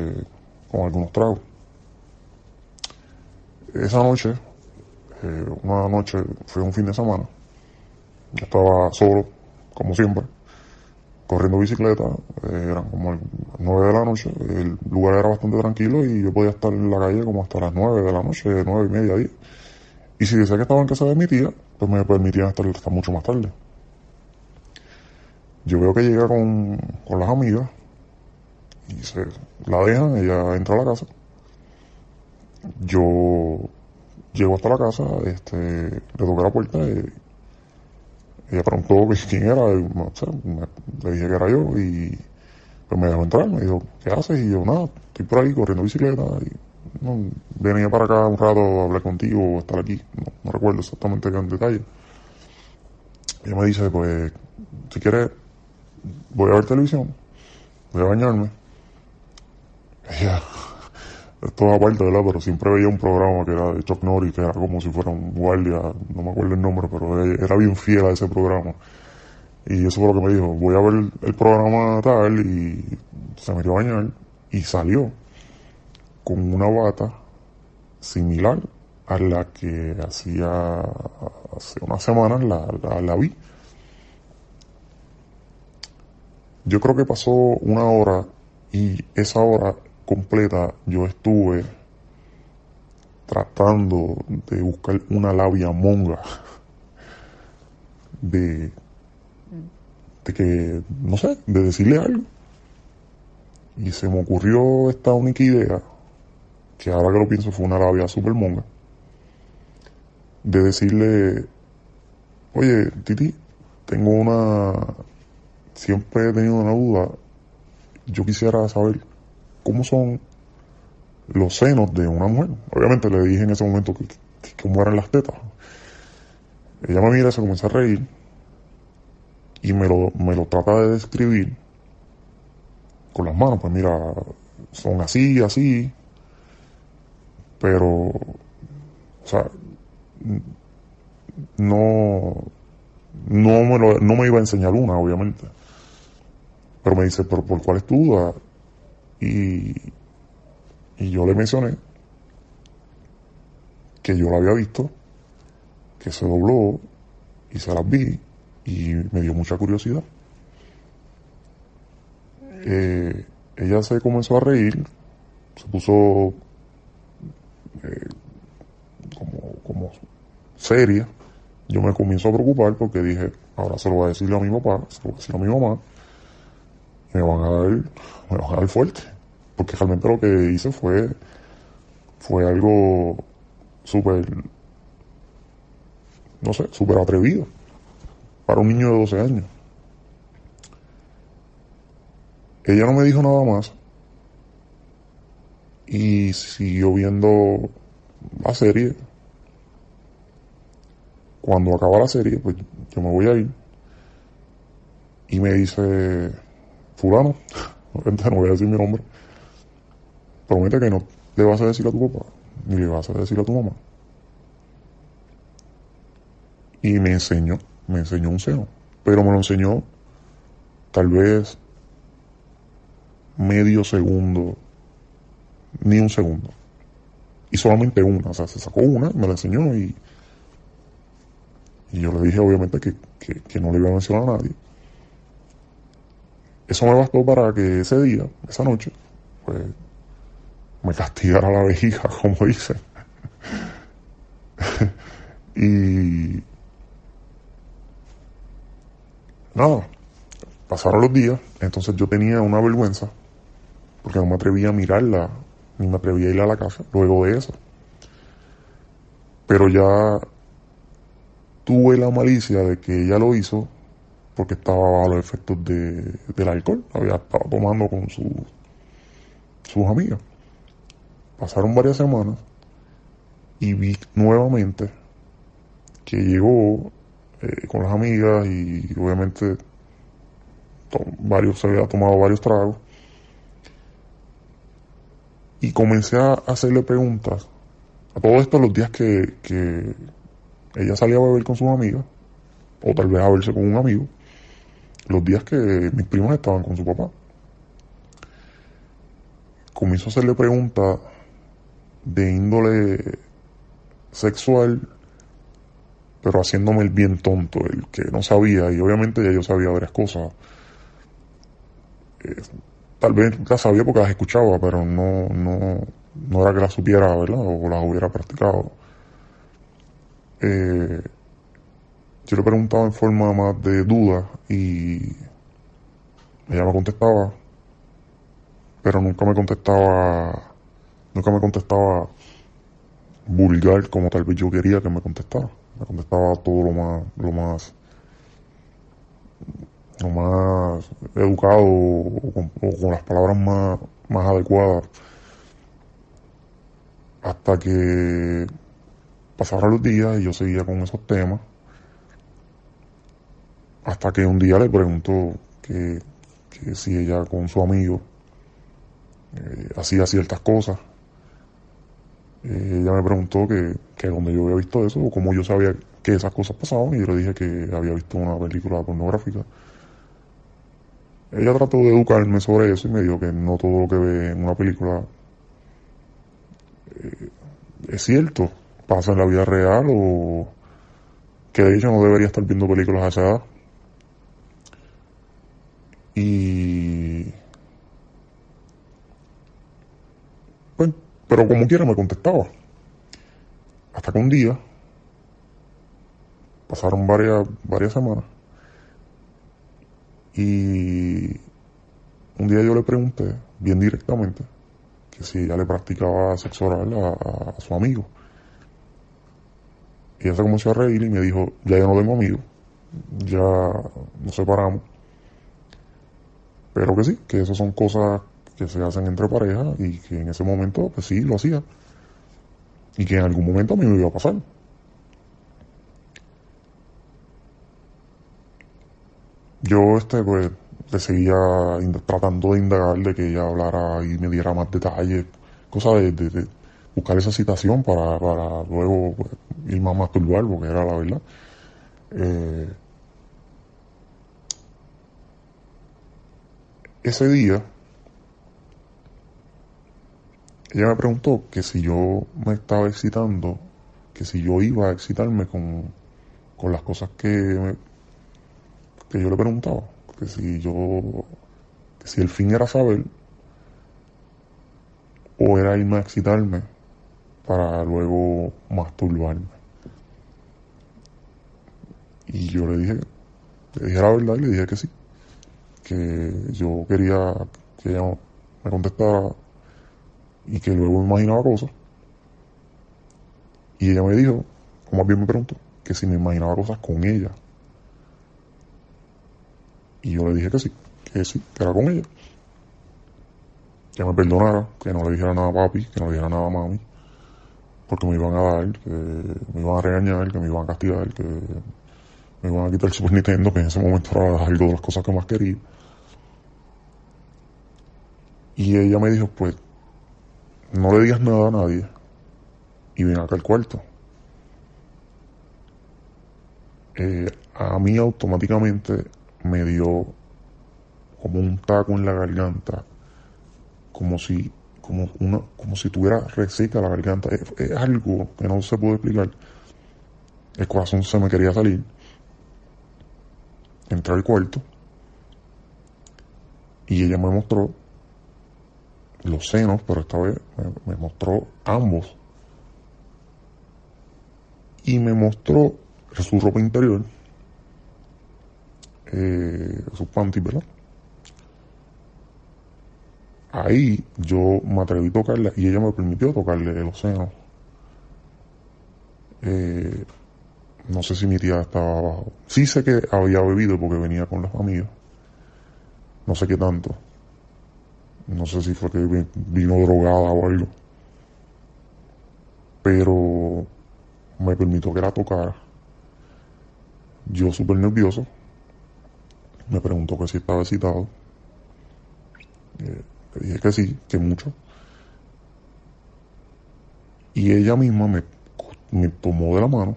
con algunos tragos. Esa noche, eh, una noche, fue un fin de semana, estaba solo, como siempre corriendo bicicleta, eh, eran como las 9 de la noche, el lugar era bastante tranquilo y yo podía estar en la calle como hasta las 9 de la noche, 9 y media, 10. Y si decía que estaba en casa de mi tía, pues me permitían estar hasta mucho más tarde. Yo veo que llega con, con las amigas y se la dejan, ella entra a la casa. Yo llego hasta la casa, este, le toqué la puerta y ella preguntó quién era, y, le dije que era yo y pues me dejó entrar, me dijo, ¿qué haces? Y yo, nada, estoy por ahí corriendo bicicleta y venía para acá un rato a hablar contigo o estar aquí, no, recuerdo exactamente qué en detalle. Y ella me dice, pues, si quieres, voy a ver televisión, voy a bañarme. Ella esto es aparte, ¿verdad? Pero siempre veía un programa que era de Chuck Norris, que era como si fuera un guardia, no me acuerdo el nombre, pero era bien fiel a ese programa. Y eso fue lo que me dijo, voy a ver el programa tal y se metió a bañar y salió con una bata similar a la que hacía hace unas semanas la, la vi. Yo creo que pasó una hora y esa hora completa yo estuve tratando de buscar una labia monga de, de que, no sé, de decirle algo. Y se me ocurrió esta única idea, que ahora que lo pienso fue una labia super monga, de decirle, oye, Titi, tengo una, siempre he tenido una duda, yo quisiera saber cómo son los senos de una mujer. Obviamente le dije en ese momento que, cómo eran las tetas. Ella me mira, se comienza a reír y me lo, me lo trata de describir con las manos. Pues mira, son así, así, pero, o sea, no, no me, lo, no me iba a enseñar una, obviamente. Pero me dice, ¿pero por cuál es tu duda? Y, yo le mencioné que yo la había visto, que se dobló y se las vi y me dio mucha curiosidad. Eh, ella se comenzó a reír, se puso eh, como, seria. Yo me comienzo a preocupar porque dije, ahora se lo voy a decir a mi papá, se lo voy a decir a mi mamá, me van a dar, me van a dar fuerte porque realmente lo que hice fue, fue algo súper, no sé, súper atrevido para un niño de 12 años. Ella no me dijo nada más y siguió viendo la serie. Cuando acaba la serie, pues yo me voy a ir y me dice, fulano, no voy a decir mi nombre, promete que no le vas a decir a tu papá, ni le vas a decir a tu mamá. Y me enseñó, me enseñó un seno, pero me lo enseñó tal vez medio segundo, ni un segundo. Y solamente una, o sea, se sacó una, me la enseñó y, y yo le dije obviamente que, que, que no le iba a mencionar a nadie. Eso me bastó para que ese día, esa noche, pues me castigara la vejiga, como dicen. y nada, pasaron los días, entonces yo tenía una vergüenza, porque no me atrevía a mirarla, ni me atrevía a ir a la casa luego de eso. Pero ya tuve la malicia de que ella lo hizo porque estaba bajo los efectos de, del alcohol, había estado tomando con su, sus amigas. Pasaron varias semanas y vi nuevamente que llegó eh, con las amigas y obviamente varios se había tomado varios tragos. Y comencé a hacerle preguntas a todo esto los días que, que ella salía a beber con sus amigas o tal vez a verse con un amigo los días que mis primos estaban con su papá. Comienzo a hacerle preguntas de índole sexual, pero haciéndome el bien tonto, el que no sabía, y obviamente ya yo sabía varias cosas. Eh, tal vez las sabía porque las escuchaba, pero no, no, no era que las supiera, ¿verdad? O las hubiera practicado. Eh, yo le preguntaba en forma más de duda y ella me contestaba, pero nunca me contestaba Nunca me contestaba vulgar como tal vez yo quería que me contestara. Me contestaba todo lo más, lo más, lo más educado o con, las palabras más, más adecuadas. Hasta que pasaron los días y yo seguía con esos temas. Hasta que un día le preguntó que, si ella con su amigo eh, hacía ciertas cosas ella me preguntó que, que dónde yo había visto eso o cómo yo sabía que esas cosas pasaban y yo le dije que había visto una película pornográfica. Ella trató de educarme sobre eso y me dijo que no todo lo que ve en una película eh, es cierto, pasa en la vida real o que de hecho no debería estar viendo películas a esa edad. Y... Pues, pero como quiera me contestaba. Hasta que un día, pasaron varias, varias semanas, y un día yo le pregunté, bien directamente, que si ella le practicaba sexo oral a, a su amigo. Y ella se comenzó a reír y me dijo, ya yo no tengo amigos, ya nos separamos. Pero que sí, que eso son cosas se hacen entre parejas y que en ese momento, pues sí, lo hacía. Y que en algún momento a mí me iba a pasar. Yo, este, pues, le seguía tratando de indagar de que ella hablara y me diera más detalles, cosa de, buscar esa citación para, para luego pues, ir más a masturbar, porque era la verdad. Eh, ese día, ella me preguntó que si yo me estaba excitando, que si yo iba a excitarme con, con las cosas que, me, que yo le preguntaba, que si yo, que si el fin era saber o era irme a excitarme para luego masturbarme. Y yo le dije, le dije la verdad y le dije que sí que yo quería que ella me contestara y que luego me imaginaba cosas. Y ella me dijo, o más bien me preguntó, que si me imaginaba cosas con ella. Y yo le dije que sí, que sí, que era con ella. Que me perdonara, que no le dijera nada a papi, que no le dijera nada a mami, porque me iban a dar, que me iban a regañar, que me iban a castigar, que me iban a quitar el Super Nintendo, que en ese momento era algo de las cosas que más quería. Y ella me dijo, pues, no le digas nada a nadie y ven acá al cuarto. Eh, a mí automáticamente me dio como un taco en la garganta, como si, como una, como si tuviera reseca la garganta. Es, es algo que no se puede explicar. El corazón se me quería salir. Entré al cuarto y ella me mostró los senos, pero esta vez me, mostró ambos. Y me mostró su ropa interior, eh, sus panties, ¿verdad? Ahí yo me atreví a tocarle y ella me permitió tocarle los senos. Eh, no sé si mi tía estaba abajo. Sí sé que había bebido porque venía con los amigos. No sé qué tanto. No sé si fue que vino drogada o algo. Pero me permitió que la tocara. Yo súper nervioso. Me preguntó que si estaba excitado. Eh, le dije que sí, que mucho. Y ella misma me, me tomó de la mano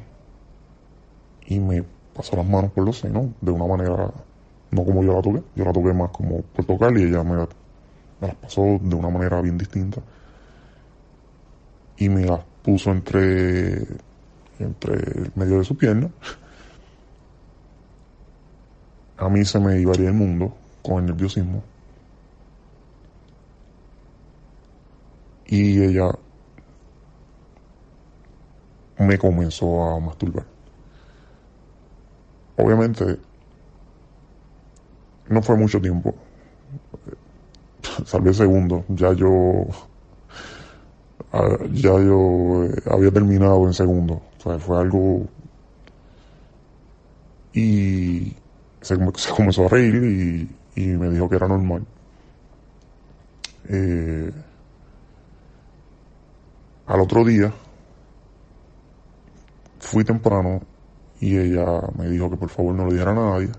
y me pasó las manos por los senos de una manera, no como yo la toqué, yo la toqué más como por tocarle y ella me me las pasó de una manera bien distinta. Y me las puso entre entre el medio de su pierna. A mí se me iba el mundo con el nerviosismo. Y ella me comenzó a masturbar. Obviamente no fue mucho tiempo salvé segundo. Ya yo, ah, ya yo eh, había terminado en segundo. O sea, fue algo... Y se, comenzó a reír y, me dijo que era normal. Eh, al otro día fui temprano y ella me dijo que por favor no le dijera a nadie.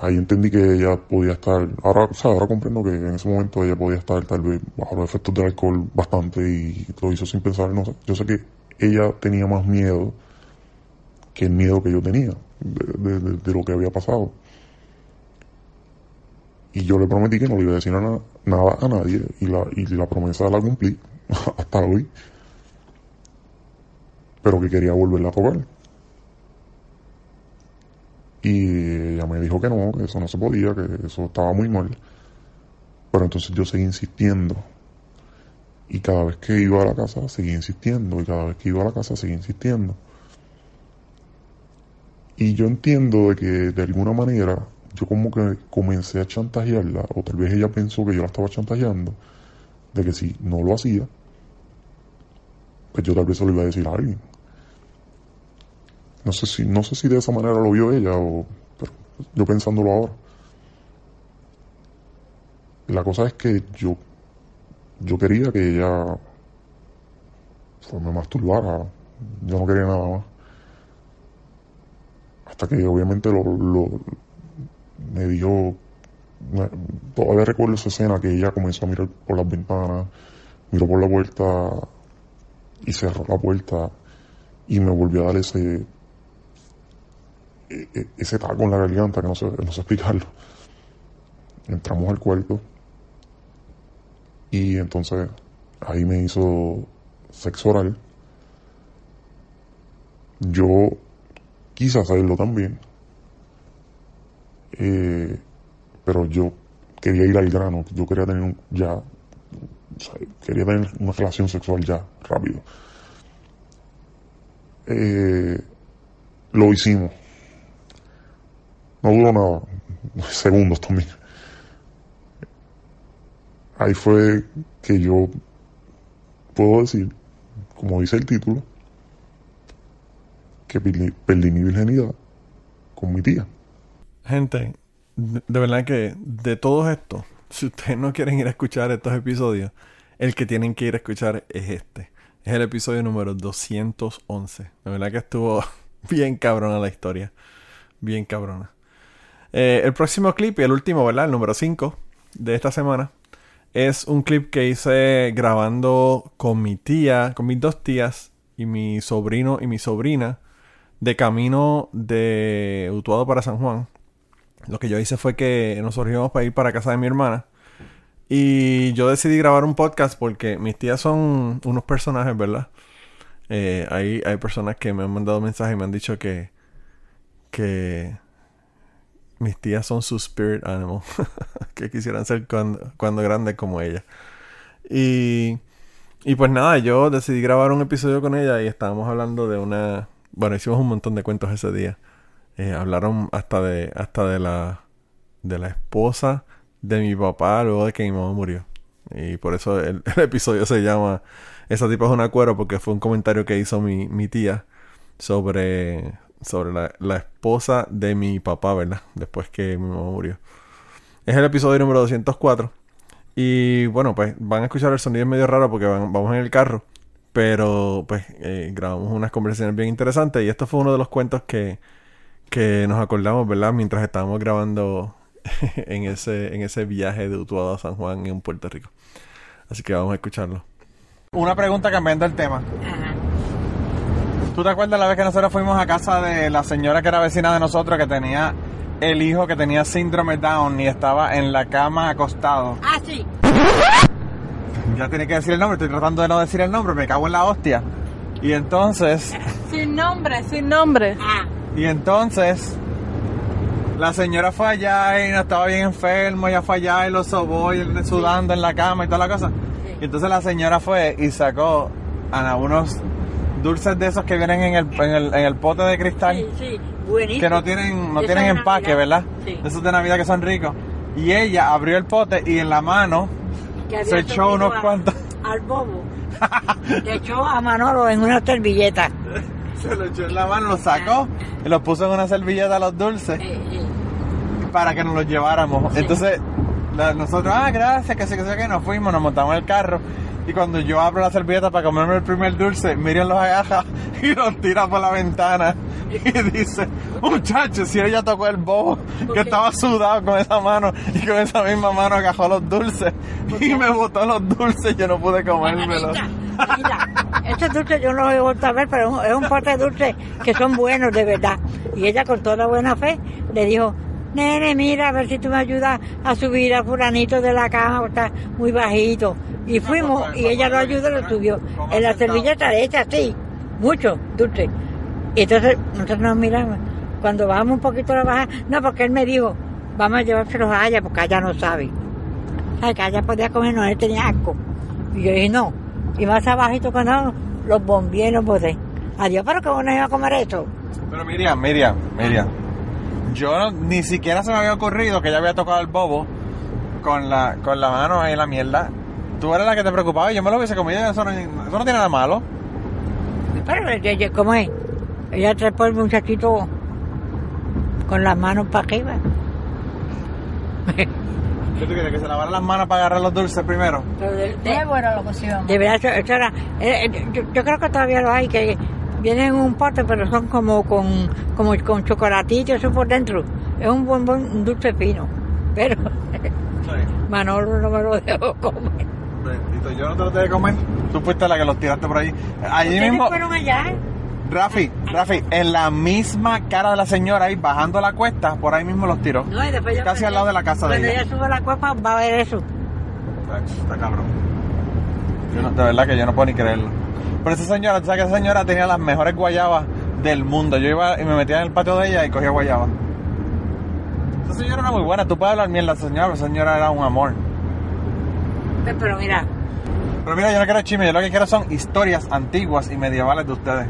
Ahí entendí que ella podía estar, ahora, o sea, ahora comprendo que en ese momento ella podía estar tal vez bajo los efectos del alcohol bastante y lo hizo sin pensar, no sé. Yo sé que ella tenía más miedo que el miedo que yo tenía de, lo que había pasado. Y yo le prometí que no le iba a decir nada, nada a nadie y la, y la promesa la cumplí hasta hoy. Pero que quería volverla a tocar. Y ella me dijo que no, que eso no se podía, que eso estaba muy mal. Pero entonces yo seguí insistiendo. Y cada vez que iba a la casa, seguía insistiendo. Y cada vez que iba a la casa, seguía insistiendo. Y yo entiendo de que de alguna manera yo como que comencé a chantajearla, o tal vez ella pensó que yo la estaba chantajeando, de que si no lo hacía, pues yo tal vez se lo iba a decir a alguien. No sé si, no sé si de esa manera lo vio ella, o pero yo pensándolo ahora. La cosa es que yo, yo quería que ella me masturbara. Yo no quería nada más. Hasta que obviamente lo, lo- me dio, todavía recuerdo esa escena que ella comenzó a mirar por las ventanas, miró por la puerta y cerró la puerta y me volvió a dar ese, ese taco en la garganta que no sé, no sé explicarlo. Entramos al cuarto y entonces ahí me hizo sexo oral. Yo quise hacerlo también. Eh, pero yo quería ir al grano, yo quería tener un, ya, quería tener una relación sexual ya, rápido. Eh, lo hicimos. No duró nada, segundos también. Ahí fue que yo puedo decir, como dice el título, que perdí, perdí mi virginidad con mi tía. Gente, de, verdad que de todos estos, si ustedes no quieren ir a escuchar estos episodios, el que tienen que ir a escuchar es este. Es el episodio número 211. De verdad que estuvo bien cabrona la historia. Bien cabrona. Eh, el próximo clip y el último, ¿verdad? El número 5 de esta semana. Es un clip que hice grabando con mi tía, con mis dos tías y mi sobrino y mi sobrina de camino de Utuado para San Juan. Lo que yo hice fue que nos surgimos para ir para casa de mi hermana. Y yo decidí grabar un podcast porque mis tías son unos personajes, ¿verdad? Eh, hay, hay personas que me han mandado mensajes y me han dicho que, que mis tías son su spirit animal. que quisieran ser cuando, cuando grandes como ella. Y, y pues nada, yo decidí grabar un episodio con ella y estábamos hablando de una... Bueno, hicimos un montón de cuentos ese día. Eh, hablaron hasta de hasta de la de la esposa de mi papá luego de que mi mamá murió. Y por eso el, episodio se llama Esa tipa es una cuero porque fue un comentario que hizo mi, mi tía sobre, sobre la, la esposa de mi papá, ¿verdad? Después que mi mamá murió. Es el episodio número 204. Y bueno, pues van a escuchar el sonido medio raro porque van- vamos en el carro. Pero pues eh, grabamos unas conversaciones bien interesantes. Y esto fue uno de los cuentos que, que nos acordamos, ¿verdad? Mientras estábamos grabando en ese, en ese viaje de Utuado a San Juan en Puerto Rico. Así que vamos a escucharlo. Una pregunta cambiando el tema. ¿Tú te acuerdas la vez que nosotros fuimos a casa de la señora que era vecina de nosotros que tenía el hijo que tenía síndrome Down y estaba en la cama acostado? Ah, sí. Ya tiene que decir el nombre, estoy tratando de no decir el nombre, me cago en la hostia. Y entonces, Sin nombre, sin nombre. Ah. y entonces, la señora fue allá y no estaba bien enfermo, ella fue allá y lo sobó y él sudando en la cama y toda la cosa. Y entonces la señora fue y sacó a unos dulces de esos que vienen en el, en el, en el pote de cristal. Sí, sí. Buenísimo. que no tienen no tienen empaque, Navidad. ¿verdad? Sí. Esos de Navidad que son ricos. Y ella abrió el pote y en la mano se echó unos a- cuantos. Al bobo. Le echó a Manolo en una servilleta. Se lo echó en la mano, lo sacó y lo puso en una servilleta los dulces Eh, eh. para que nos los lleváramos. Entonces, la- nosotros, ah, gracias, que sé que que nos fuimos, nos montamos en el carro Y cuando yo abro la servilleta para comerme el primer dulce, Miriam los agaja y los tira por la ventana. Y dice, muchachos, si ella tocó el bobo, que estaba sudado con esa mano y con esa misma mano agajó los dulces y me botó los dulces y yo no pude comérmelos. Mira, estos dulces yo no los he vuelto a ver, pero es un pote de dulces que son buenos de verdad. Y ella con toda buena fe le dijo, nene, mira, a ver si tú me ayudas a subir al fulanito de la cama, porque está muy bajito. Y fuimos, y ella lo ayudó, lo subió. En la servilleta de ella, sí, mucho dulce. Y entonces nosotros nos miramos. Cuando bajamos un poquito la baja, no, porque él me dijo, vamos a llevárselos a ella, porque ella no sabe. Ay, que ella podía comer, no, él tenía asco. Y yo dije, no. Y más abajito cuando los bombié y los boté. Adiós, pero que no iba a comer esto. Pero Miriam, Miriam, Miriam. Yo no- ni siquiera se me había ocurrido que ella había tocado el bobo con la, con la mano ahí en la mierda. Tú eres la que te preocupaba y yo me lo hubiese comido. Eso no, eso no tiene nada malo. Pero, ella- ella- ¿cómo es? Ella trepó el muchachito con las manos para arriba. ¿Qué tú quieres? ¿Que se lavara las manos para agarrar los dulces primero? Pero de, de- bueno lo de verdad, eso, eso era. eh, eh, yo, yo creo que todavía lo hay, que vienen en un pote, pero son como con, como con chocolatito, eso por dentro. Es un buen, buen dulce fino. Pero Manolo no me lo dejó comer. Bendito, yo no te los dejé comer. Tú fuiste la que los tiraste por allí. Allí ¿Ustedes mismo, fueron allá? Rafi, Rafi, en la misma cara de la señora ahí bajando la cuesta, por ahí mismo los tiró. No, y después yo Casi al lado de la casa de Cuando ella. ella sube la cueva va a ver eso. Está cabrón. Yo no- de verdad que yo no puedo ni creerlo. Pero esa señora, tú sabes que esa señora tenía las mejores guayabas del mundo. Yo iba y me metía en el patio de ella y cogía guayabas. Esa señora era muy buena. Tú puedes hablar mierda señora, pero esa señora era un amor. Pero mira, Pero mira, yo no quiero chisme, yo lo que quiero son historias antiguas y medievales de ustedes.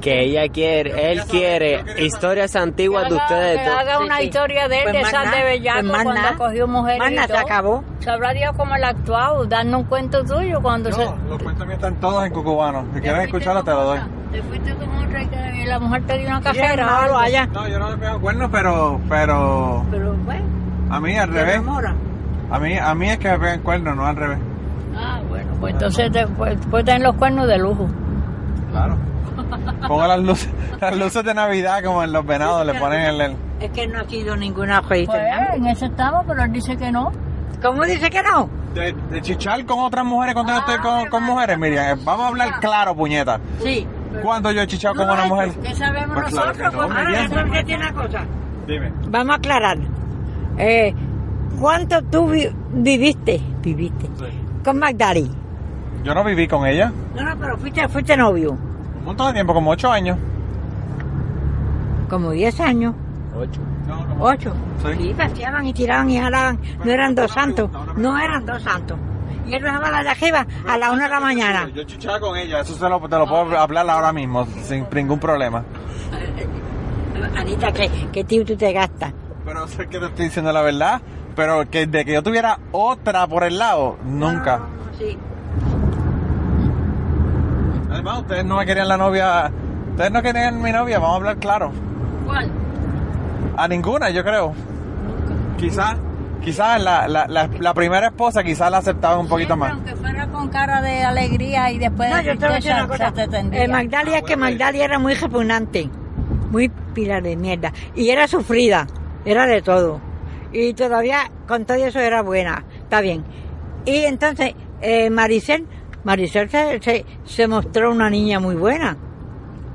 Que ella quiere, él quiere historias antiguas de ustedes Que dos. haga una historia de él, Pues de nada, de bellaco pues más cuando cogió mujer Más y nada, se acabó. Sabrá Dios cómo él actuado, darnos un cuento tuyo cuando se... No, los cuentos míos están todos en cucubano. Si quieres escucharlo, te lo doy. Te fuiste con otra y que la mujer te dio una cajera. algo. allá. No, yo no le pego cuernos, pero, pero Pero bueno, a mí al revés. enamora. A mí, a mí es que me pegan cuernos, no al revés. Ah, bueno, pues entonces te, pues, puedes tener los cuernos de lujo. Claro. Pongo las luces, las luces de Navidad como en los venados, le ponen el, el- Es que no ha sido ninguna feita. Pues en eso estamos, pero él dice que no. ¿Cómo dice que no? de, de chichar con otras mujeres cuando yo estoy con, con mujeres, Miriam. Vamos a hablar claro, puñeta. Sí. ¿Cuándo yo he chichado con una mujer? ¿Qué sabemos Pues claro nosotros? que no, Pues, Ahora, Miriam. entonces tiene una cosa. Dime. Vamos a aclarar. Eh, ¿Cuánto tú vi- viviste? Viviste. Con Magdali. Yo no viví con ella No, no, pero fuiste, fuiste novio. Un montón de tiempo, como ocho años. Como 10 años. Ocho. No, como- Ocho. Sí. Sí, paseaban y tiraban y jalaban. No eran dos santos. No eran dos santos. Y él dejaba la de arriba a la una de la mañana. Yo chichaba con ella, eso se lo, te lo puedo hablar ahora mismo, sin ningún problema. Anita, ¿qué, qué tío tú te gastas? Pero sé que te estoy diciendo la verdad, pero que de que yo tuviera otra por el lado, nunca. Sí. Además, ustedes no me querían la novia, ustedes no querían mi novia, vamos a hablar claro. ¿Cuál? A ninguna, yo creo. Quizás, quizás la, la, la, la primera esposa quizás la aceptaba un poquito más. Aunque fuera con cara de alegría y después No, de yo te voy a decir tristeza, una cosa. se te tendría. Eh, Magdalia es que Magdalia era muy repugnante, muy pila de mierda. Y era sufrida, era de todo. Y todavía con todo eso era buena, está bien. Y entonces, eh, Maricel, Maricel se, se, se mostró una niña muy buena.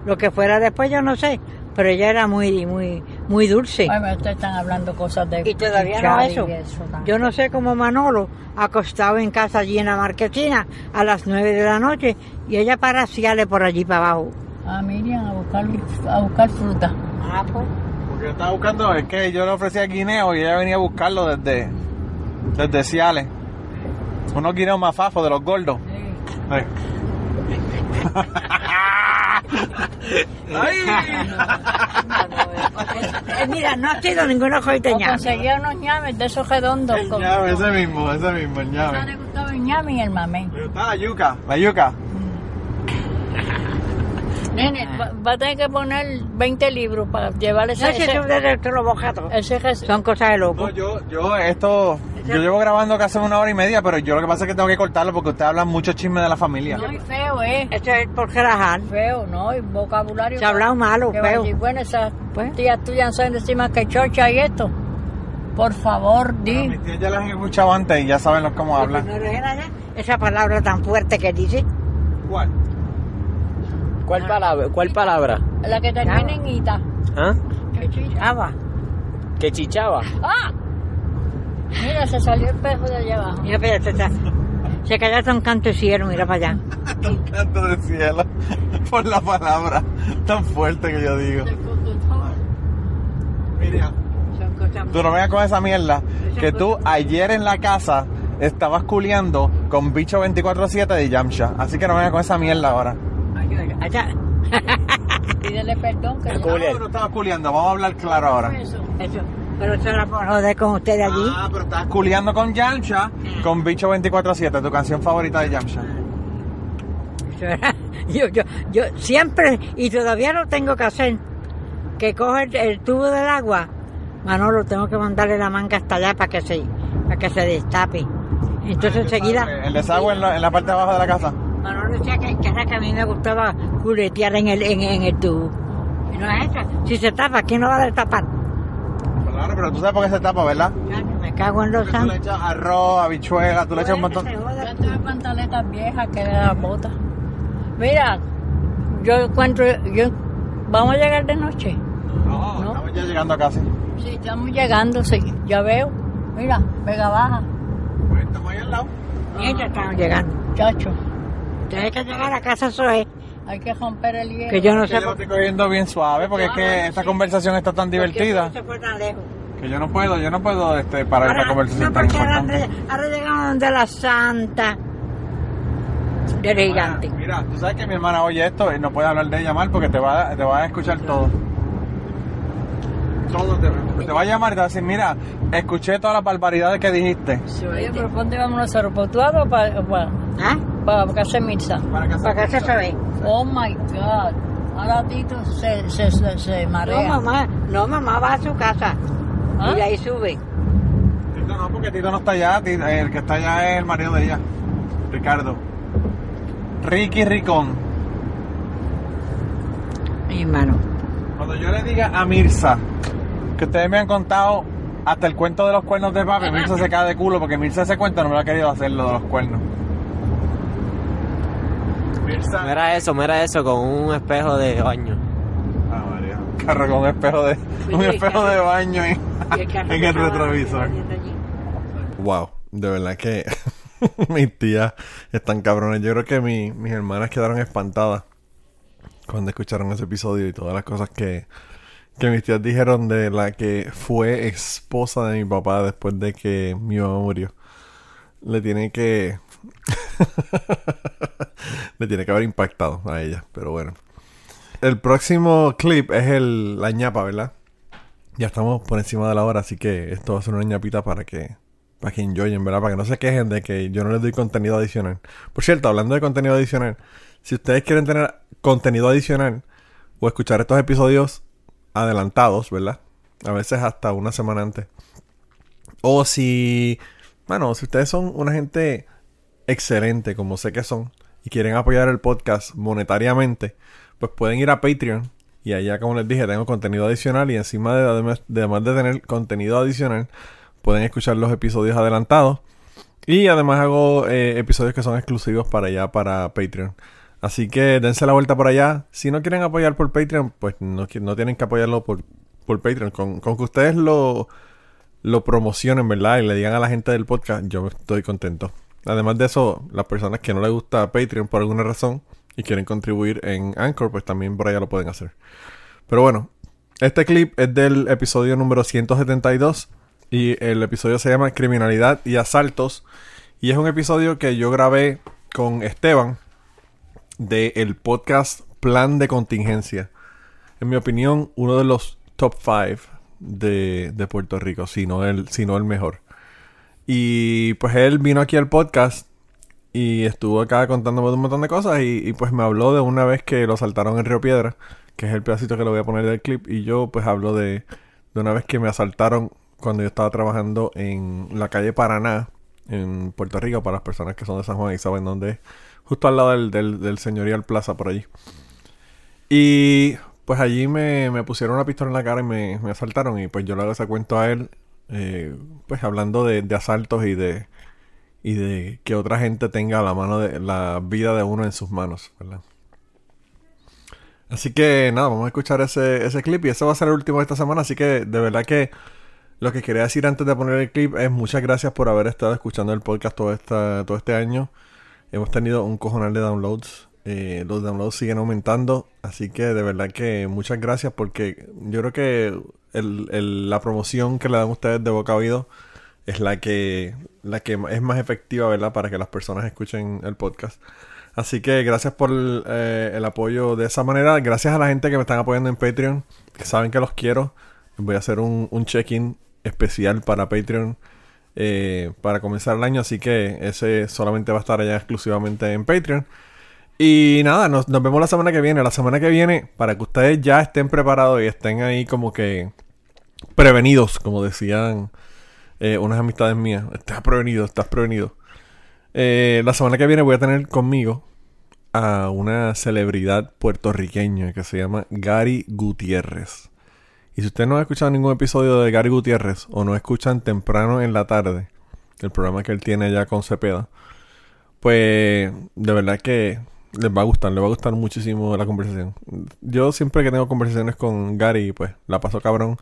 Lo que fuera después yo no sé, pero ella era muy, muy, muy dulce. Ay, pero ustedes están hablando cosas de... Y todavía no eso. Yo no sé cómo Manolo, acostado en casa allí en la marquesina a las nueve de la noche, y ella para por allí para abajo. Ah, Miriam, a buscar, a buscar fruta. Ah, pues. Porque yo estaba buscando, es que yo le ofrecía guineo y ella venía a buscarlo desde, desde Ciales. Unos guineos más fafos de los gordos. Sí. ¡Ay! Eh, mira, no ha sido ninguno O joiteña. conseguía unos ñames de esos redondos. El ñame, ese mismo, ese mismo, el ñame. le gustaba el ñame y el mamey. Me gustaba la yuca, la yuca. Nene, va, va a tener que poner 20 libros para llevar ese... No, ese- de de bojatos. ese res- Son cosas de No, loco. yo, yo, esto, Yo llevo grabando casi una hora y media, pero yo lo que pasa es que tengo que cortarlo porque usted habla mucho chisme de la familia. No, y feo, ¿eh? Eso es por relajar. Feo, ¿no? Y vocabulario. Se ha hablado malo, que va a feo. decir, bueno, esas tías tuyas no saben decir más que chocha y esto. Por favor, di. Mis tías ya las he escuchado antes y ya saben los cómo hablan. Esa palabra tan fuerte que dice. ¿Cuál? ¿Cuál palabra? ¿Cuál palabra? La que termina en ita. ¿Ah? Que chichaba. ¿Que chichaba? ¡Ah! Mira, se salió el pejo de allá abajo. Mira, pero se, se cayó hasta un canto de cielo, mira para allá. Un canto del cielo por la palabra tan fuerte que yo digo. Mira, tú no vengas con esa mierda. Que tú ayer en la casa estabas culeando con bicho 24-7 de Yamcha. Así que no vengas con esa mierda ahora. Allá. Pídele perdón que No, no estabas culeando. Vamos a hablar claro ahora. Eso. Pero eso era por joder con ustedes allí. Ah, pero estabas culeando con Yamcha con bicho 24-7, tu canción favorita de Yamcha. Eso era- Yo, yo, yo siempre, y todavía lo tengo que hacer, que coge el, el tubo del agua, Manolo, tengo que mandarle la manga hasta allá para que se, para que se destape. Entonces enseguida, El desagüe en la, en la parte de abajo de la casa. Manolo decía que, que era que a mí me gustaba juguetear en el, en, en el tubo. Y no es eso. Si se tapa, ¿quién lo va a destapar? Pero tú sabes por qué se tapa, ¿verdad? Me cago en los Tú le santos. echas arroz, habichuela, tú le echas un montón. Ya tengo pantaletas viejas que de las botas. Mira, yo encuentro, yo, ¿vamos a llegar de noche? No, estamos ya llegando a casa. Sí, estamos llegando, sí, ya veo. Mira, Vega Baja. Pues estamos ahí al lado. Y ya estamos llegando. Chacho, Tienes que llegar a casa Zoe, hay que romper el hielo. que yo no Que sé yo lo estoy cogiendo bien suave porque es que esta conversación está tan divertida qué se fue tan lejos. Que yo no puedo, yo no puedo este, parar esta conversación no, tan porque ahora, importante. ahora llegamos donde la santa del gigante. Mira, tú sabes que mi hermana oye esto y no puede hablar de ella mal porque te va, a- te va a escuchar todo. Todo te, te va a llamar y te va a decir, mira, escuché todas las barbaridades que dijiste. Oye, pero ¿dónde vamos a hacer? ¿Por tu lado o para, para, ¿Ah? para casa de Mirza? Para casa Para casa Zoe. Oh my God. Ahora Tito se, se, se, se No, marea. mamá, no, mamá va a su casa. ¿Ah? Y de ahí sube. Tito no, porque Tito no está allá, Tito- el que está allá es el marido de ella, Ricardo. Ricky Ricón. Mi hermano. Cuando yo le diga a Mirza que ustedes me han contado hasta el cuento de los cuernos de papi, Mirza se cae de culo porque Mirza ese cuento no me lo ha querido hacer lo de los cuernos. Mirza. Mira eso, mira eso, con un espejo de baño. Carro con un espejo de, un espejo de baño en, en el retrovisor. Wow, de verdad que mis tías están cabrones. Yo creo que mi- mis hermanas quedaron espantadas cuando escucharon ese episodio y todas las cosas que, que mis tías dijeron de la que fue esposa de mi papá después de que mi mamá murió. Le tiene que... Le tiene que haber impactado a ella, pero bueno. El próximo clip es el, la ñapa, ¿verdad? Ya estamos por encima de la hora, así que esto va a ser una ñapita para que para que enjoyen, ¿verdad? Para que no se quejen de que yo no les doy contenido adicional. Por cierto, hablando de contenido adicional, si ustedes quieren tener contenido adicional o escuchar estos episodios adelantados, ¿verdad? A veces hasta una semana antes. O si, bueno, si ustedes son una gente excelente, como sé que son, y quieren apoyar el podcast monetariamente, pues pueden ir a Patreon. Y allá, como les dije, tengo contenido adicional. Y encima de, además, de, tener contenido adicional, pueden escuchar los episodios adelantados. Y además hago eh, episodios que son exclusivos para allá, para Patreon. Así que dense la vuelta por allá. Si no quieren apoyar por Patreon, pues no, no tienen que apoyarlo por, por Patreon. Con, con que ustedes lo, lo promocionen, ¿verdad? Y le digan a la gente del podcast, yo estoy contento. Además de eso, las personas que no les gusta Patreon por alguna razón y quieren contribuir en Anchor, pues también por allá lo pueden hacer. Pero bueno, este clip es del episodio número 172 y el episodio se llama Criminalidad y Asaltos. Y es un episodio que yo grabé con Esteban del podcast Plan de Contingencia. En mi opinión, uno de los top 5 de, de Puerto Rico, si no, el, si no el mejor. Y pues él vino aquí al podcast y estuvo acá contándome un montón de cosas y, y, pues me habló de una vez que lo saltaron en Río Piedra, que es el pedacito que le voy a poner del clip. Y yo pues hablo de, de una vez que me asaltaron cuando yo estaba trabajando en la calle Paraná, en Puerto Rico, para las personas que son de San Juan y saben dónde es. Justo al lado del, del, del Señorial Plaza, por allí. Y pues allí me, me pusieron una pistola en la cara y me, me asaltaron. Y pues yo le hago ese cuento a él, eh, pues hablando de, de asaltos y de, y de que otra gente tenga la mano de la vida de uno en sus manos, ¿verdad? Así que nada, vamos a escuchar ese, ese clip y ese va a ser el último de esta semana, así que de verdad que lo que quería decir antes de poner el clip es muchas gracias por haber estado escuchando el podcast todo, esta, todo este año. Hemos tenido un cojonal de downloads. Eh, los downloads siguen aumentando. Así que de verdad que muchas gracias porque yo creo que la promoción que le dan ustedes de boca a oído es la que, la que es más efectiva, ¿verdad? Para que las personas escuchen el podcast. Así que gracias por el, eh, el, apoyo de esa manera. Gracias a la gente que me están apoyando en Patreon. Que saben que los quiero. Voy a hacer un, un check-in especial para Patreon eh, para comenzar el año. Así que ese solamente va a estar allá exclusivamente en Patreon. Y nada, nos, nos, vemos la semana que viene. La semana que viene, para que ustedes ya estén preparados y estén ahí como que prevenidos, como decían eh, unas amistades mías. Estás prevenido, estás prevenido. Eh, la semana que viene voy a tener conmigo a una celebridad puertorriqueña que se llama Gary Gutiérrez. Y si ustedes no han escuchado ningún episodio de Gary Gutiérrez o no escuchan temprano en la tarde, el programa que él tiene ya con Cepeda, pues de verdad que les va a gustar, les va a gustar muchísimo la conversación. Yo siempre que tengo conversaciones con Gary, pues la paso cabrón.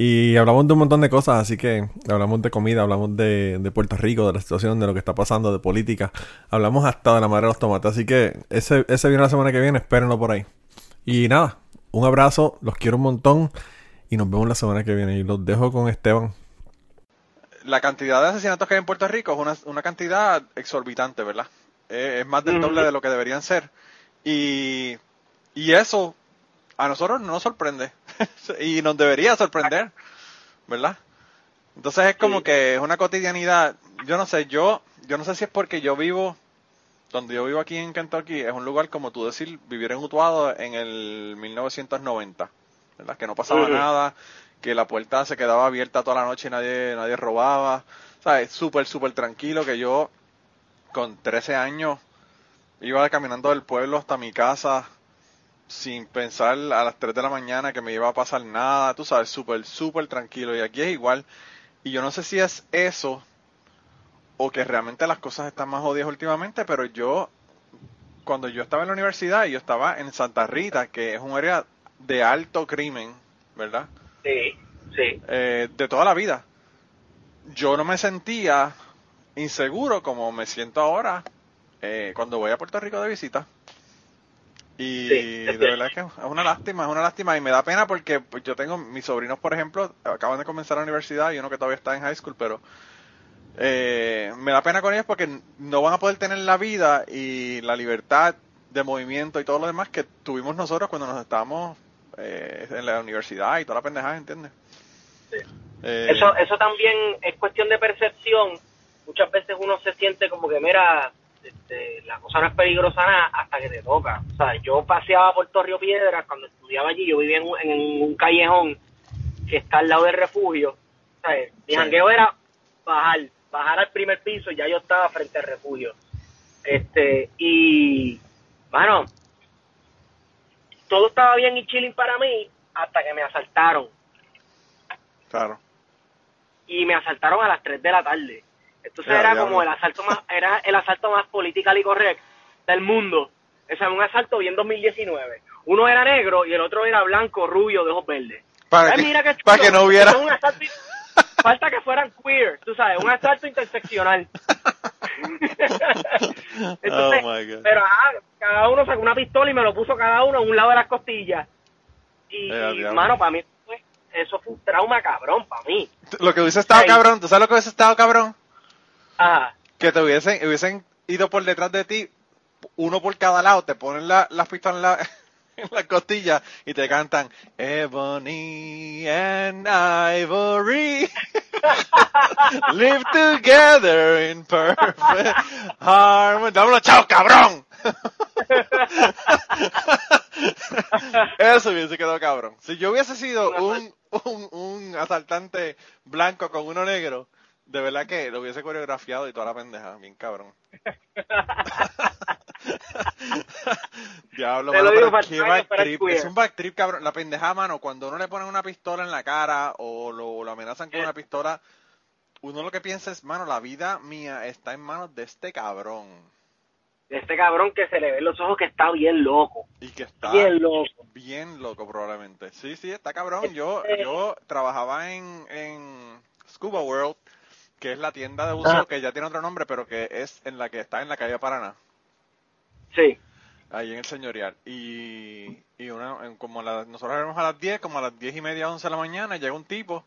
Y hablamos de un montón de cosas, así que hablamos de comida, hablamos de, de, Puerto Rico, de la situación, de lo que está pasando, de política. Hablamos hasta de la madre de los tomates. Así que ese, ese viene la semana que viene, espérenlo por ahí. Y nada, un abrazo, los quiero un montón y nos vemos la semana que viene. Y los dejo con Esteban. La cantidad de asesinatos que hay en Puerto Rico es una, una cantidad exorbitante, ¿verdad? Eh, es más del doble de lo que deberían ser. Y, y eso a nosotros no nos sorprende. y nos debería sorprender, ¿verdad? Entonces es como que es una cotidianidad. Yo no sé, yo, yo no sé si es porque yo vivo, donde yo vivo aquí en Kentucky, es un lugar como tú decir, vivir en Utuado en el 1990, ¿verdad? Que no pasaba nada, que la puerta se quedaba abierta toda la noche y nadie, nadie robaba. ¿Sabes? Súper, súper tranquilo que yo con 13 años iba caminando del pueblo hasta mi casa sin pensar a las 3 de la mañana que me iba a pasar nada, tú sabes, súper, súper tranquilo. Y aquí es igual. Y yo no sé si es eso o que realmente las cosas están más jodidas últimamente, pero yo, cuando yo estaba en la universidad, yo estaba en Santa Rita, que es un área de alto crimen, ¿verdad? Sí, sí. Eh, de toda la vida. Yo no me sentía inseguro como me siento ahora eh, cuando voy a Puerto Rico de visita. Y sí, de verdad que es una lástima, es una lástima y me da pena porque pues, yo tengo mis sobrinos, por ejemplo, acaban de comenzar la universidad y uno que todavía está en high school, pero eh, me da pena con ellos porque no van a poder tener la vida y la libertad de movimiento y todo lo demás que tuvimos nosotros cuando nos estábamos eh, en la universidad y toda la pendejada, ¿entiendes? Sí. Eh, eso, eso también es cuestión de percepción. Muchas veces uno se siente como que, mira, este, la cosa no es peligrosa nada hasta que te toca. O sea, yo paseaba por Torrio Piedras cuando estudiaba allí, yo vivía en un, en un callejón que está al lado del refugio. O sea, mi sí. jangueo era bajar, bajar al primer piso y ya yo estaba frente al refugio. Este, y, bueno, todo estaba bien y chilling para mí hasta que me asaltaron. Claro. Y me asaltaron a las 3 de la tarde. Entonces yeah, era yeah, como yeah. el asalto más, era el asalto más político y correcto del mundo. O sea, un asalto bien 2019. Uno era negro y el otro era blanco, rubio, de ojos verdes. Para, Ay, que, mira para que no hubiera... Un asalto, falta que fueran queer, tú sabes, un asalto interseccional. Entonces, oh pero ajá, cada uno sacó una pistola y me lo puso cada uno a un lado de las costillas. Y, yeah, mano, para mí eso fue un trauma cabrón, para mí. Lo que hubiese estado cabrón, ¿tú sabes lo que hubiese estado cabrón? Ajá. Que te hubiesen, hubiesen ido por detrás de ti, uno por cada lado, te ponen las la pistolas en la, en la costilla y te cantan Ebony and Ivory live together in perfect harmony. Dámelo, chao, cabrón. Eso hubiese quedado cabrón. Si yo hubiese sido un, un, un asaltante blanco con uno negro, de verdad que lo hubiese coreografiado y toda la pendeja, bien cabrón. Diablo, mano, pero para- qué. Es un backtrip, cabrón. La pendeja, mano, cuando uno le pone una pistola en la cara o lo, lo amenazan Eh. con una pistola, uno lo que piensa es, mano, la vida mía está en manos de este cabrón. Este cabrón que se le ven los ojos que está bien loco. Y que está Bien loco. bien loco probablemente. Sí, sí, está cabrón. Yo, Este- yo trabajaba en, en Scuba World, que es la tienda de buceo Ah. que ya tiene otro nombre, pero que es en la que está en la calle Paraná. Sí. Ahí en el señorial. Y, y una, como la- nosotros éramos a las 10, como a las 10 y media, 11 de la mañana, llega un tipo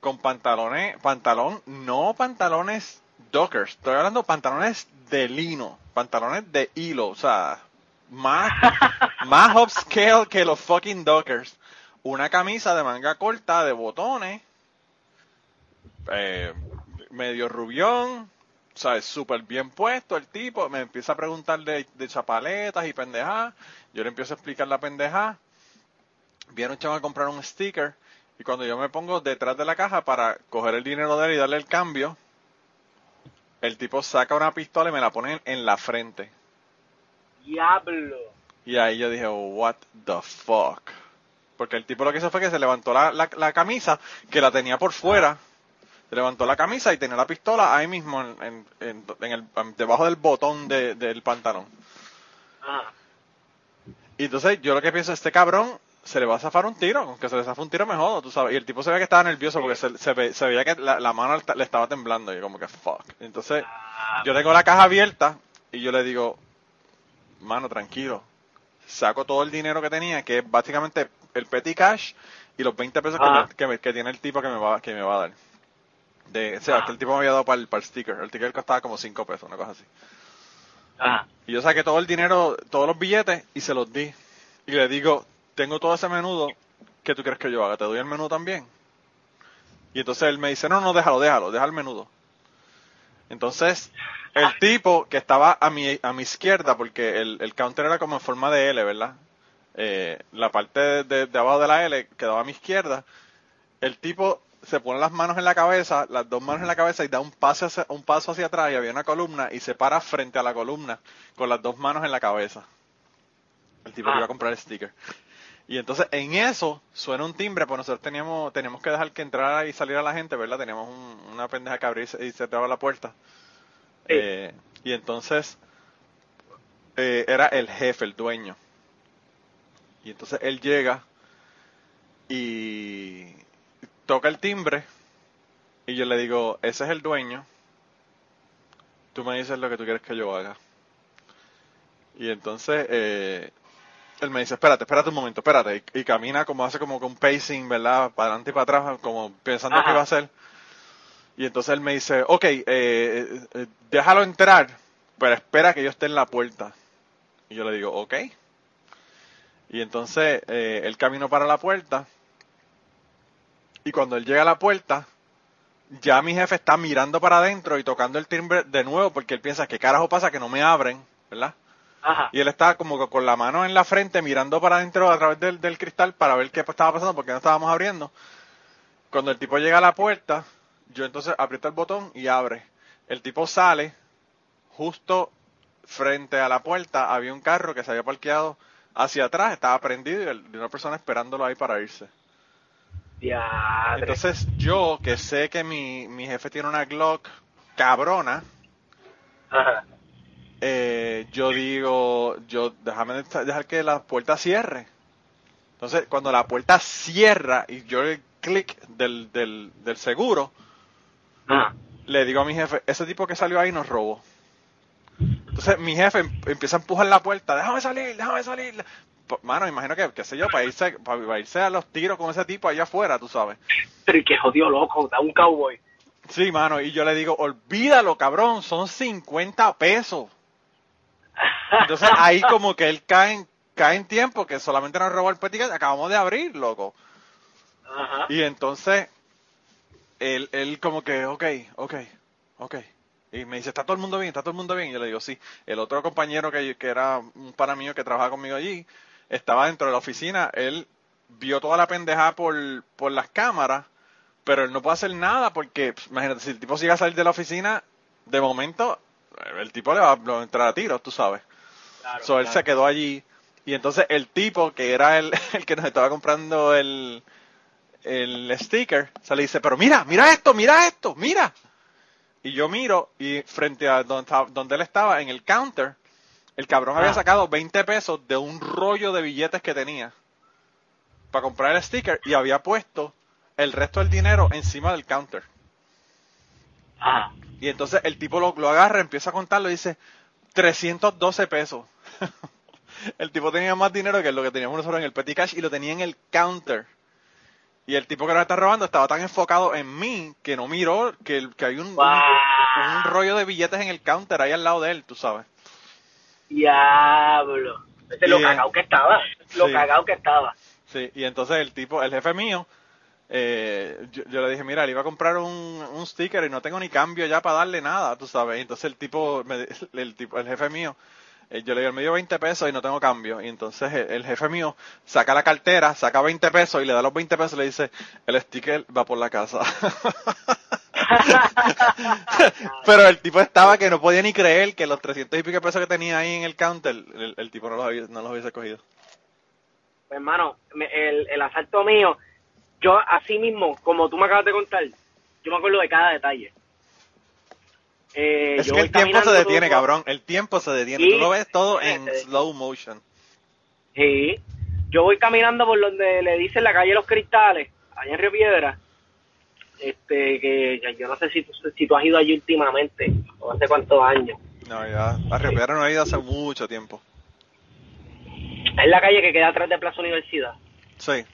con pantalones, pantalón, no pantalones dockers, estoy hablando pantalones de lino, pantalones de hilo, o sea, más, más upscale que los fucking dockers. Una camisa de manga corta, de botones, eh, medio rubión, o sea, es súper bien puesto el tipo, me empieza a preguntar de, de chapaletas y pendejadas, yo le empiezo a explicar la pendejada, viene un chavo a comprar un sticker, y cuando yo me pongo detrás de la caja para coger el dinero de él y darle el cambio, el tipo saca una pistola y me la pone en la frente. Diablo. Y ahí yo dije, what the fuck. Porque el tipo lo que hizo fue que se levantó la, la, la camisa, que la tenía por fuera. Levantó la camisa y tenía la pistola ahí mismo, en, en, en- en el, debajo del botón de- del pantalón. Ah. Y entonces yo lo que pienso, este cabrón se le va a zafar un tiro, aunque se le zafa un tiro me jodo, tú sabes. Y el tipo se ve que estaba nervioso porque se, se, ve- se veía que la, la mano le estaba temblando y yo como que fuck. Entonces yo tengo la caja abierta y yo le digo, mano, tranquilo. Saco todo el dinero que tenía, que es básicamente el petty cash y los 20 pesos que, Ah. me- que, me- que tiene el tipo que me va, que me va a dar. De, o sea, que el tipo me había dado para el, para el sticker. El sticker costaba como 5 pesos, una cosa así. Ah. Y yo saqué todo el dinero, todos los billetes y se los di. Y le digo, tengo todo ese menudo, ¿qué tú quieres que yo haga? ¿Te doy el menú también? Y entonces él me dice, no, no, déjalo, déjalo, deja el menudo. Entonces, el tipo que estaba a mi, a mi izquierda, porque el, el counter era como en forma de L, ¿verdad? Eh, la parte de, de- de abajo de la L quedaba a mi izquierda. El tipo se pone las manos en la cabeza, las dos manos en la cabeza y da un paso hacia, un paso hacia atrás y había una columna y se para frente a la columna con las dos manos en la cabeza. El tipo que iba a comprar el sticker. Y entonces en eso suena un timbre, pues nosotros teníamos, teníamos que dejar que entrara y saliera la gente, ¿verdad? Teníamos un- una pendeja que y se- y cerraba la puerta. Eh, y entonces eh, era el jefe, el dueño. Y entonces él llega y toca el timbre y yo le digo, ese es el dueño, tú me dices lo que tú quieres que yo haga. Y entonces eh, él me dice, espérate, espérate un momento, espérate. Y, y camina como hace como que un pacing, ¿verdad? Para adelante y para atrás, como pensando qué Ajá. va a hacer. Y entonces él me dice, ok, eh, eh, eh, déjalo entrar, pero espera que yo esté en la puerta. Y yo le digo, ok. Y entonces eh, él caminó para la puerta. Y cuando él llega a la puerta, ya mi jefe está mirando para adentro y tocando el timbre de nuevo porque él piensa, ¿qué carajo pasa? Que no me abren, ¿verdad? Ajá. Y él está como que con la mano en la frente mirando para adentro a través del, del cristal para ver qué estaba pasando porque no estábamos abriendo. Cuando el tipo llega a la puerta, yo entonces aprieto el botón y abre. El tipo sale, justo frente a la puerta había un carro que se había parqueado hacia atrás, estaba prendido y el- y una persona esperándolo ahí para irse. Diadre. Entonces yo, que sé que mi, mi jefe tiene una Glock cabrona, Ajá. eh, yo digo, yo déjame de- dejar que la puerta cierre. Entonces, cuando la puerta cierra y yo el clic del, del, del seguro, Ah. le digo a mi jefe, ese tipo que salió ahí nos robó. Entonces mi jefe em- empieza a empujar la puerta, déjame salir, déjame salir. P- Mano, imagino que, qué sé yo, para irse, para irse a los tiros con ese tipo allá afuera, tú sabes. Pero y que jodido loco, da un cowboy. Sí, mano, y yo le digo, olvídalo, cabrón, son 50 pesos. Entonces ahí como que él cae en, cae en tiempo, que solamente nos robó el peticat, acabamos de abrir, loco. Ajá. Y entonces, él, él como que, ok, ok, ok. Y me dice, ¿está todo el mundo bien? ¿Está todo el mundo bien? Y yo le digo, sí. El otro compañero que, que era un pana mío que trabajaba conmigo allí, estaba dentro de la oficina, él vio toda la pendejada por, por las cámaras, pero él no puede hacer nada porque, pues, imagínate, si el tipo sigue a salir de la oficina, de momento, el tipo le va a entrar a tiros, tú sabes. so, él se quedó allí. Y entonces el tipo, que era el, el que nos estaba comprando el, el sticker, se le dice, pero mira, mira esto, mira esto, mira. Y yo miro y frente a donde, donde él estaba, en el counter, el cabrón había ah. sacado 20 pesos de un rollo de billetes que tenía para comprar el sticker y había puesto el resto del dinero encima del counter. Ah. Y entonces el tipo lo, lo agarra, empieza a contarlo y dice 312 pesos. el tipo tenía más dinero que lo que teníamos nosotros en el petty cash y lo tenía en el counter. Y el tipo que nos está robando estaba tan enfocado en mí que no miró que, que hay un, un, rollo de billetes en el counter ahí al lado de él, tú sabes. Diablo. Ese lo cagado que estaba. Lo cagado que estaba. Sí, y entonces el tipo, el jefe mío, eh, yo, le dije, mira, le iba a comprar un, un sticker y no tengo ni cambio ya para darle nada, tú sabes. Y entonces el tipo, el, tipo, el jefe mío, eh, yo le digo, me dio 20 pesos y no tengo cambio. Y entonces el, jefe mío saca la cartera, saca 20 pesos y le da los 20 pesos y le dice, el sticker va por la casa. Pero el tipo estaba que no podía ni creer que los 300 y pico pesos que tenía ahí en el counter, el, tipo no los, no los hubiese cogido. Pues, hermano, el, el asalto mío, yo así mismo, como tú me acabas de contar, yo me acuerdo de cada detalle. Eh, es que el tiempo se detiene, cabrón. El tiempo se detiene. Tú lo ves todo en slow motion. Sí. Yo voy caminando por donde le dicen la calle Los Cristales, allá en Río Piedra. Este, que yo no sé si, si tú has ido allí últimamente, o hace cuántos años. No, ya. A Río Piedra no he ido hace mucho tiempo. Es la calle que queda atrás de Plaza Universidad. Sí.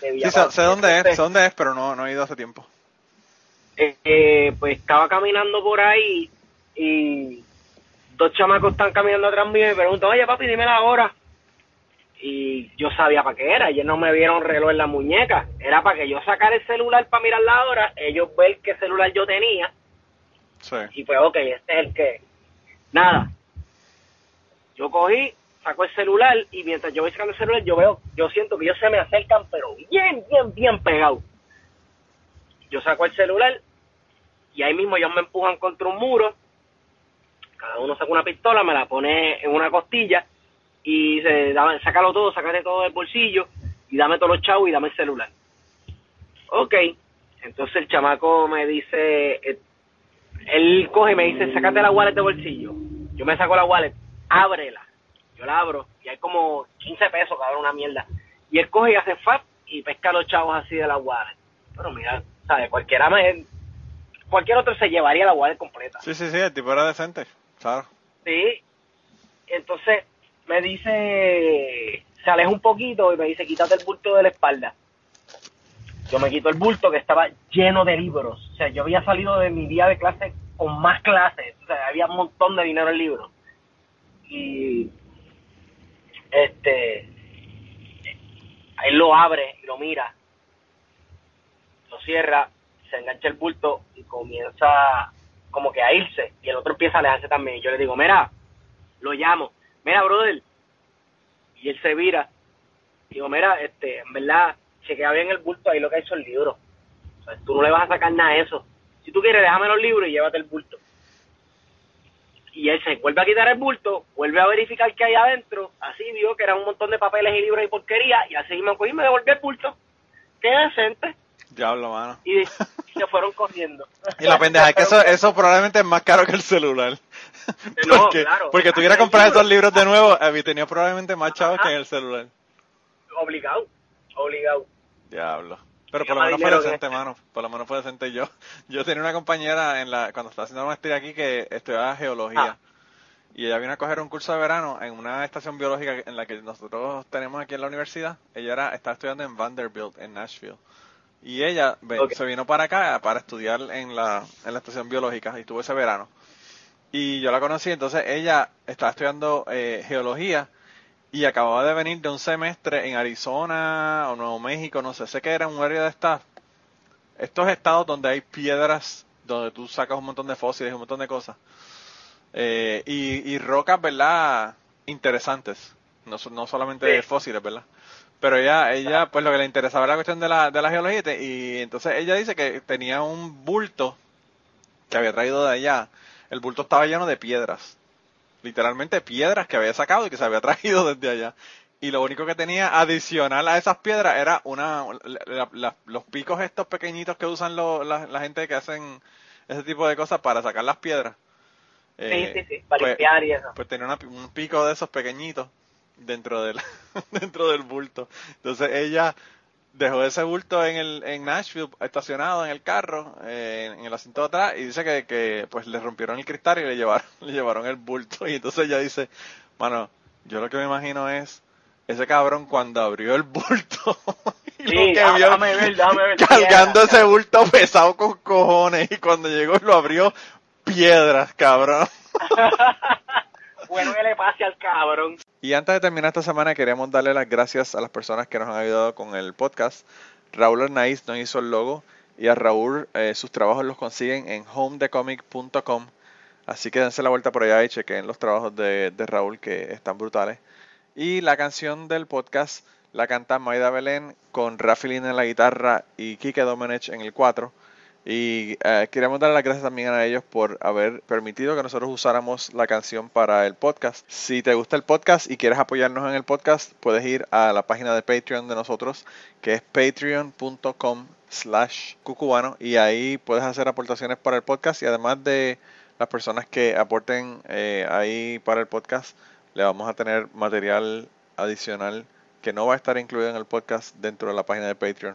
Sí, sé, dónde es, sé dónde es, pero no, no he ido hace tiempo. Eh, pues estaba caminando por ahí y dos chamacos están caminando atrás mío y me preguntan, oye papi, dime la hora. Y yo sabía para qué era, ellos no me vieron reloj en la muñeca, era para que yo sacara el celular para mirar la hora, ellos ver qué celular yo tenía. Y pues, ok, este es el que... Nada. Yo cogí, saco el celular y mientras yo voy sacando el celular, yo veo, yo siento que ellos se me acercan, pero bien, bien, bien pegados yo saco el celular y ahí mismo ellos me empujan contra un muro. Cada uno saca una pistola, me la pone en una costilla y dice, dame, sácalo todo, sácate todo del bolsillo y dame todos los chavos y dame el celular. Ok, entonces el chamaco me dice, eh, él coge y me dice, sácate la wallet de bolsillo. Yo me saco la wallet, ábrela. Yo la abro y hay como 15 pesos, cada una mierda. Y él coge y hace fap y pesca los chavos así de la wallet. Pero mira, ¿sabes? Cualquiera cualquier otro se llevaría la guardia completa. Sí, sí, sí, el tipo era decente, claro. Sí, entonces me dice, se aleja un poquito y me dice, quítate el bulto de la espalda. Yo me quito el bulto que estaba lleno de libros. O sea, yo había salido de mi día de clase con más clases. O sea, había un montón de dinero en libros. Y este, él lo abre y lo mira lo cierra, se engancha el bulto y comienza como que a irse. Y el otro empieza a alejarse también. Y yo le digo, mira, lo llamo, mira, brother. Y él se vira. Digo, mira, este, en verdad, chequea bien el bulto, ahí lo que hay son libros. O sea, tú no le vas a sacar nada a eso. Si tú quieres, déjame los libros y llévate el bulto. Y él se vuelve a quitar el bulto, vuelve a verificar qué hay adentro. Así vio que era un montón de papeles y libros y porquería. Y así me cogí y me devolvió el bulto. Qué decente. Diablo, mano. Y, se fueron corriendo. Y la pendeja es que eso, eso probablemente es más caro que el celular. No, porque, claro. Porque tuviera que comprar esos libros de nuevo, había tenía probablemente más chavos que en el celular. Obligado, obligado. Diablo. Pero por lo menos fue decente, mano. Por lo menos fue decente. Yo, yo tenía una compañera en la, cuando estaba haciendo la maestría aquí que estudiaba geología. Ah. Y ella vino a coger un curso de verano en una estación biológica en la que nosotros tenemos aquí en la universidad. Ella era, estaba estudiando en Vanderbilt, en Nashville. Y ella se vino para acá para estudiar en la, en la estación biológica y estuvo ese verano. Y yo la conocí, entonces ella estaba estudiando eh, geología y acababa de venir de un semestre en Arizona o Nuevo México, no sé, sé que era un área de staff. Estos estados donde hay piedras, donde tú sacas un montón de fósiles y un montón de cosas. Eh, y, y rocas, ¿verdad? Interesantes. no, no solamente fósiles, ¿verdad? Pero ella, ella, pues lo que le interesaba era la cuestión de la, de la geología y entonces ella dice que tenía un bulto que había traído de allá. El bulto estaba lleno de piedras. Literalmente piedras que había sacado y que se había traído desde allá. Y lo único que tenía adicional a esas piedras era una, los picos estos pequeñitos que usan la, gente que hacen ese tipo de cosas para sacar las piedras. sí, sí, sí, para pues, limpiar y eso. Pues tenía un pico de esos pequeñitos dentro del, dentro del bulto. Entonces ella dejó ese bulto en el en Nashville estacionado en el carro eh, en el asiento de atrás y dice que, que pues le rompieron el cristal y le llevaron le llevaron el bulto. Y entonces ella dice mano yo lo que me imagino es ese cabrón cuando abrió el bulto y lo que vio cargando ese bulto pesado con cojones y cuando llegó lo abrió piedras cabrón bueno le pase al cabrón. Y antes de terminar esta semana, queremos darle las gracias a las personas que nos han ayudado con el podcast. Raúl Arnaiz nos hizo el logo y a Raúl eh, sus trabajos los consiguen en homedecomic.com. Así que dense la vuelta por allá y chequen los trabajos de, Raúl que están brutales. Y la canción del podcast la canta Maida Belén con Rafi en la guitarra y Kike Domenech en el 4. Y eh, queremos dar las gracias también a ellos por haber permitido que nosotros usáramos la canción para el podcast. Si te gusta el podcast y quieres apoyarnos en el podcast, puedes ir a la página de Patreon de nosotros, que es patreon.com slash cucubano, y ahí puedes hacer aportaciones para el podcast y además de las personas que aporten eh, ahí para el podcast, le vamos a tener material adicional que no va a estar incluido en el podcast dentro de la página de Patreon.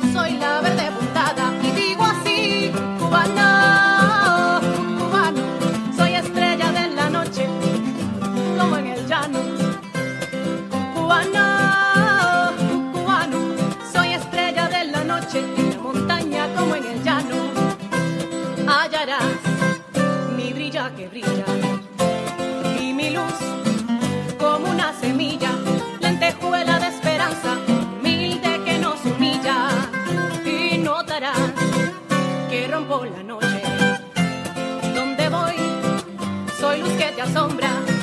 Parpadear. Le vi la chispa que no se olvida, esos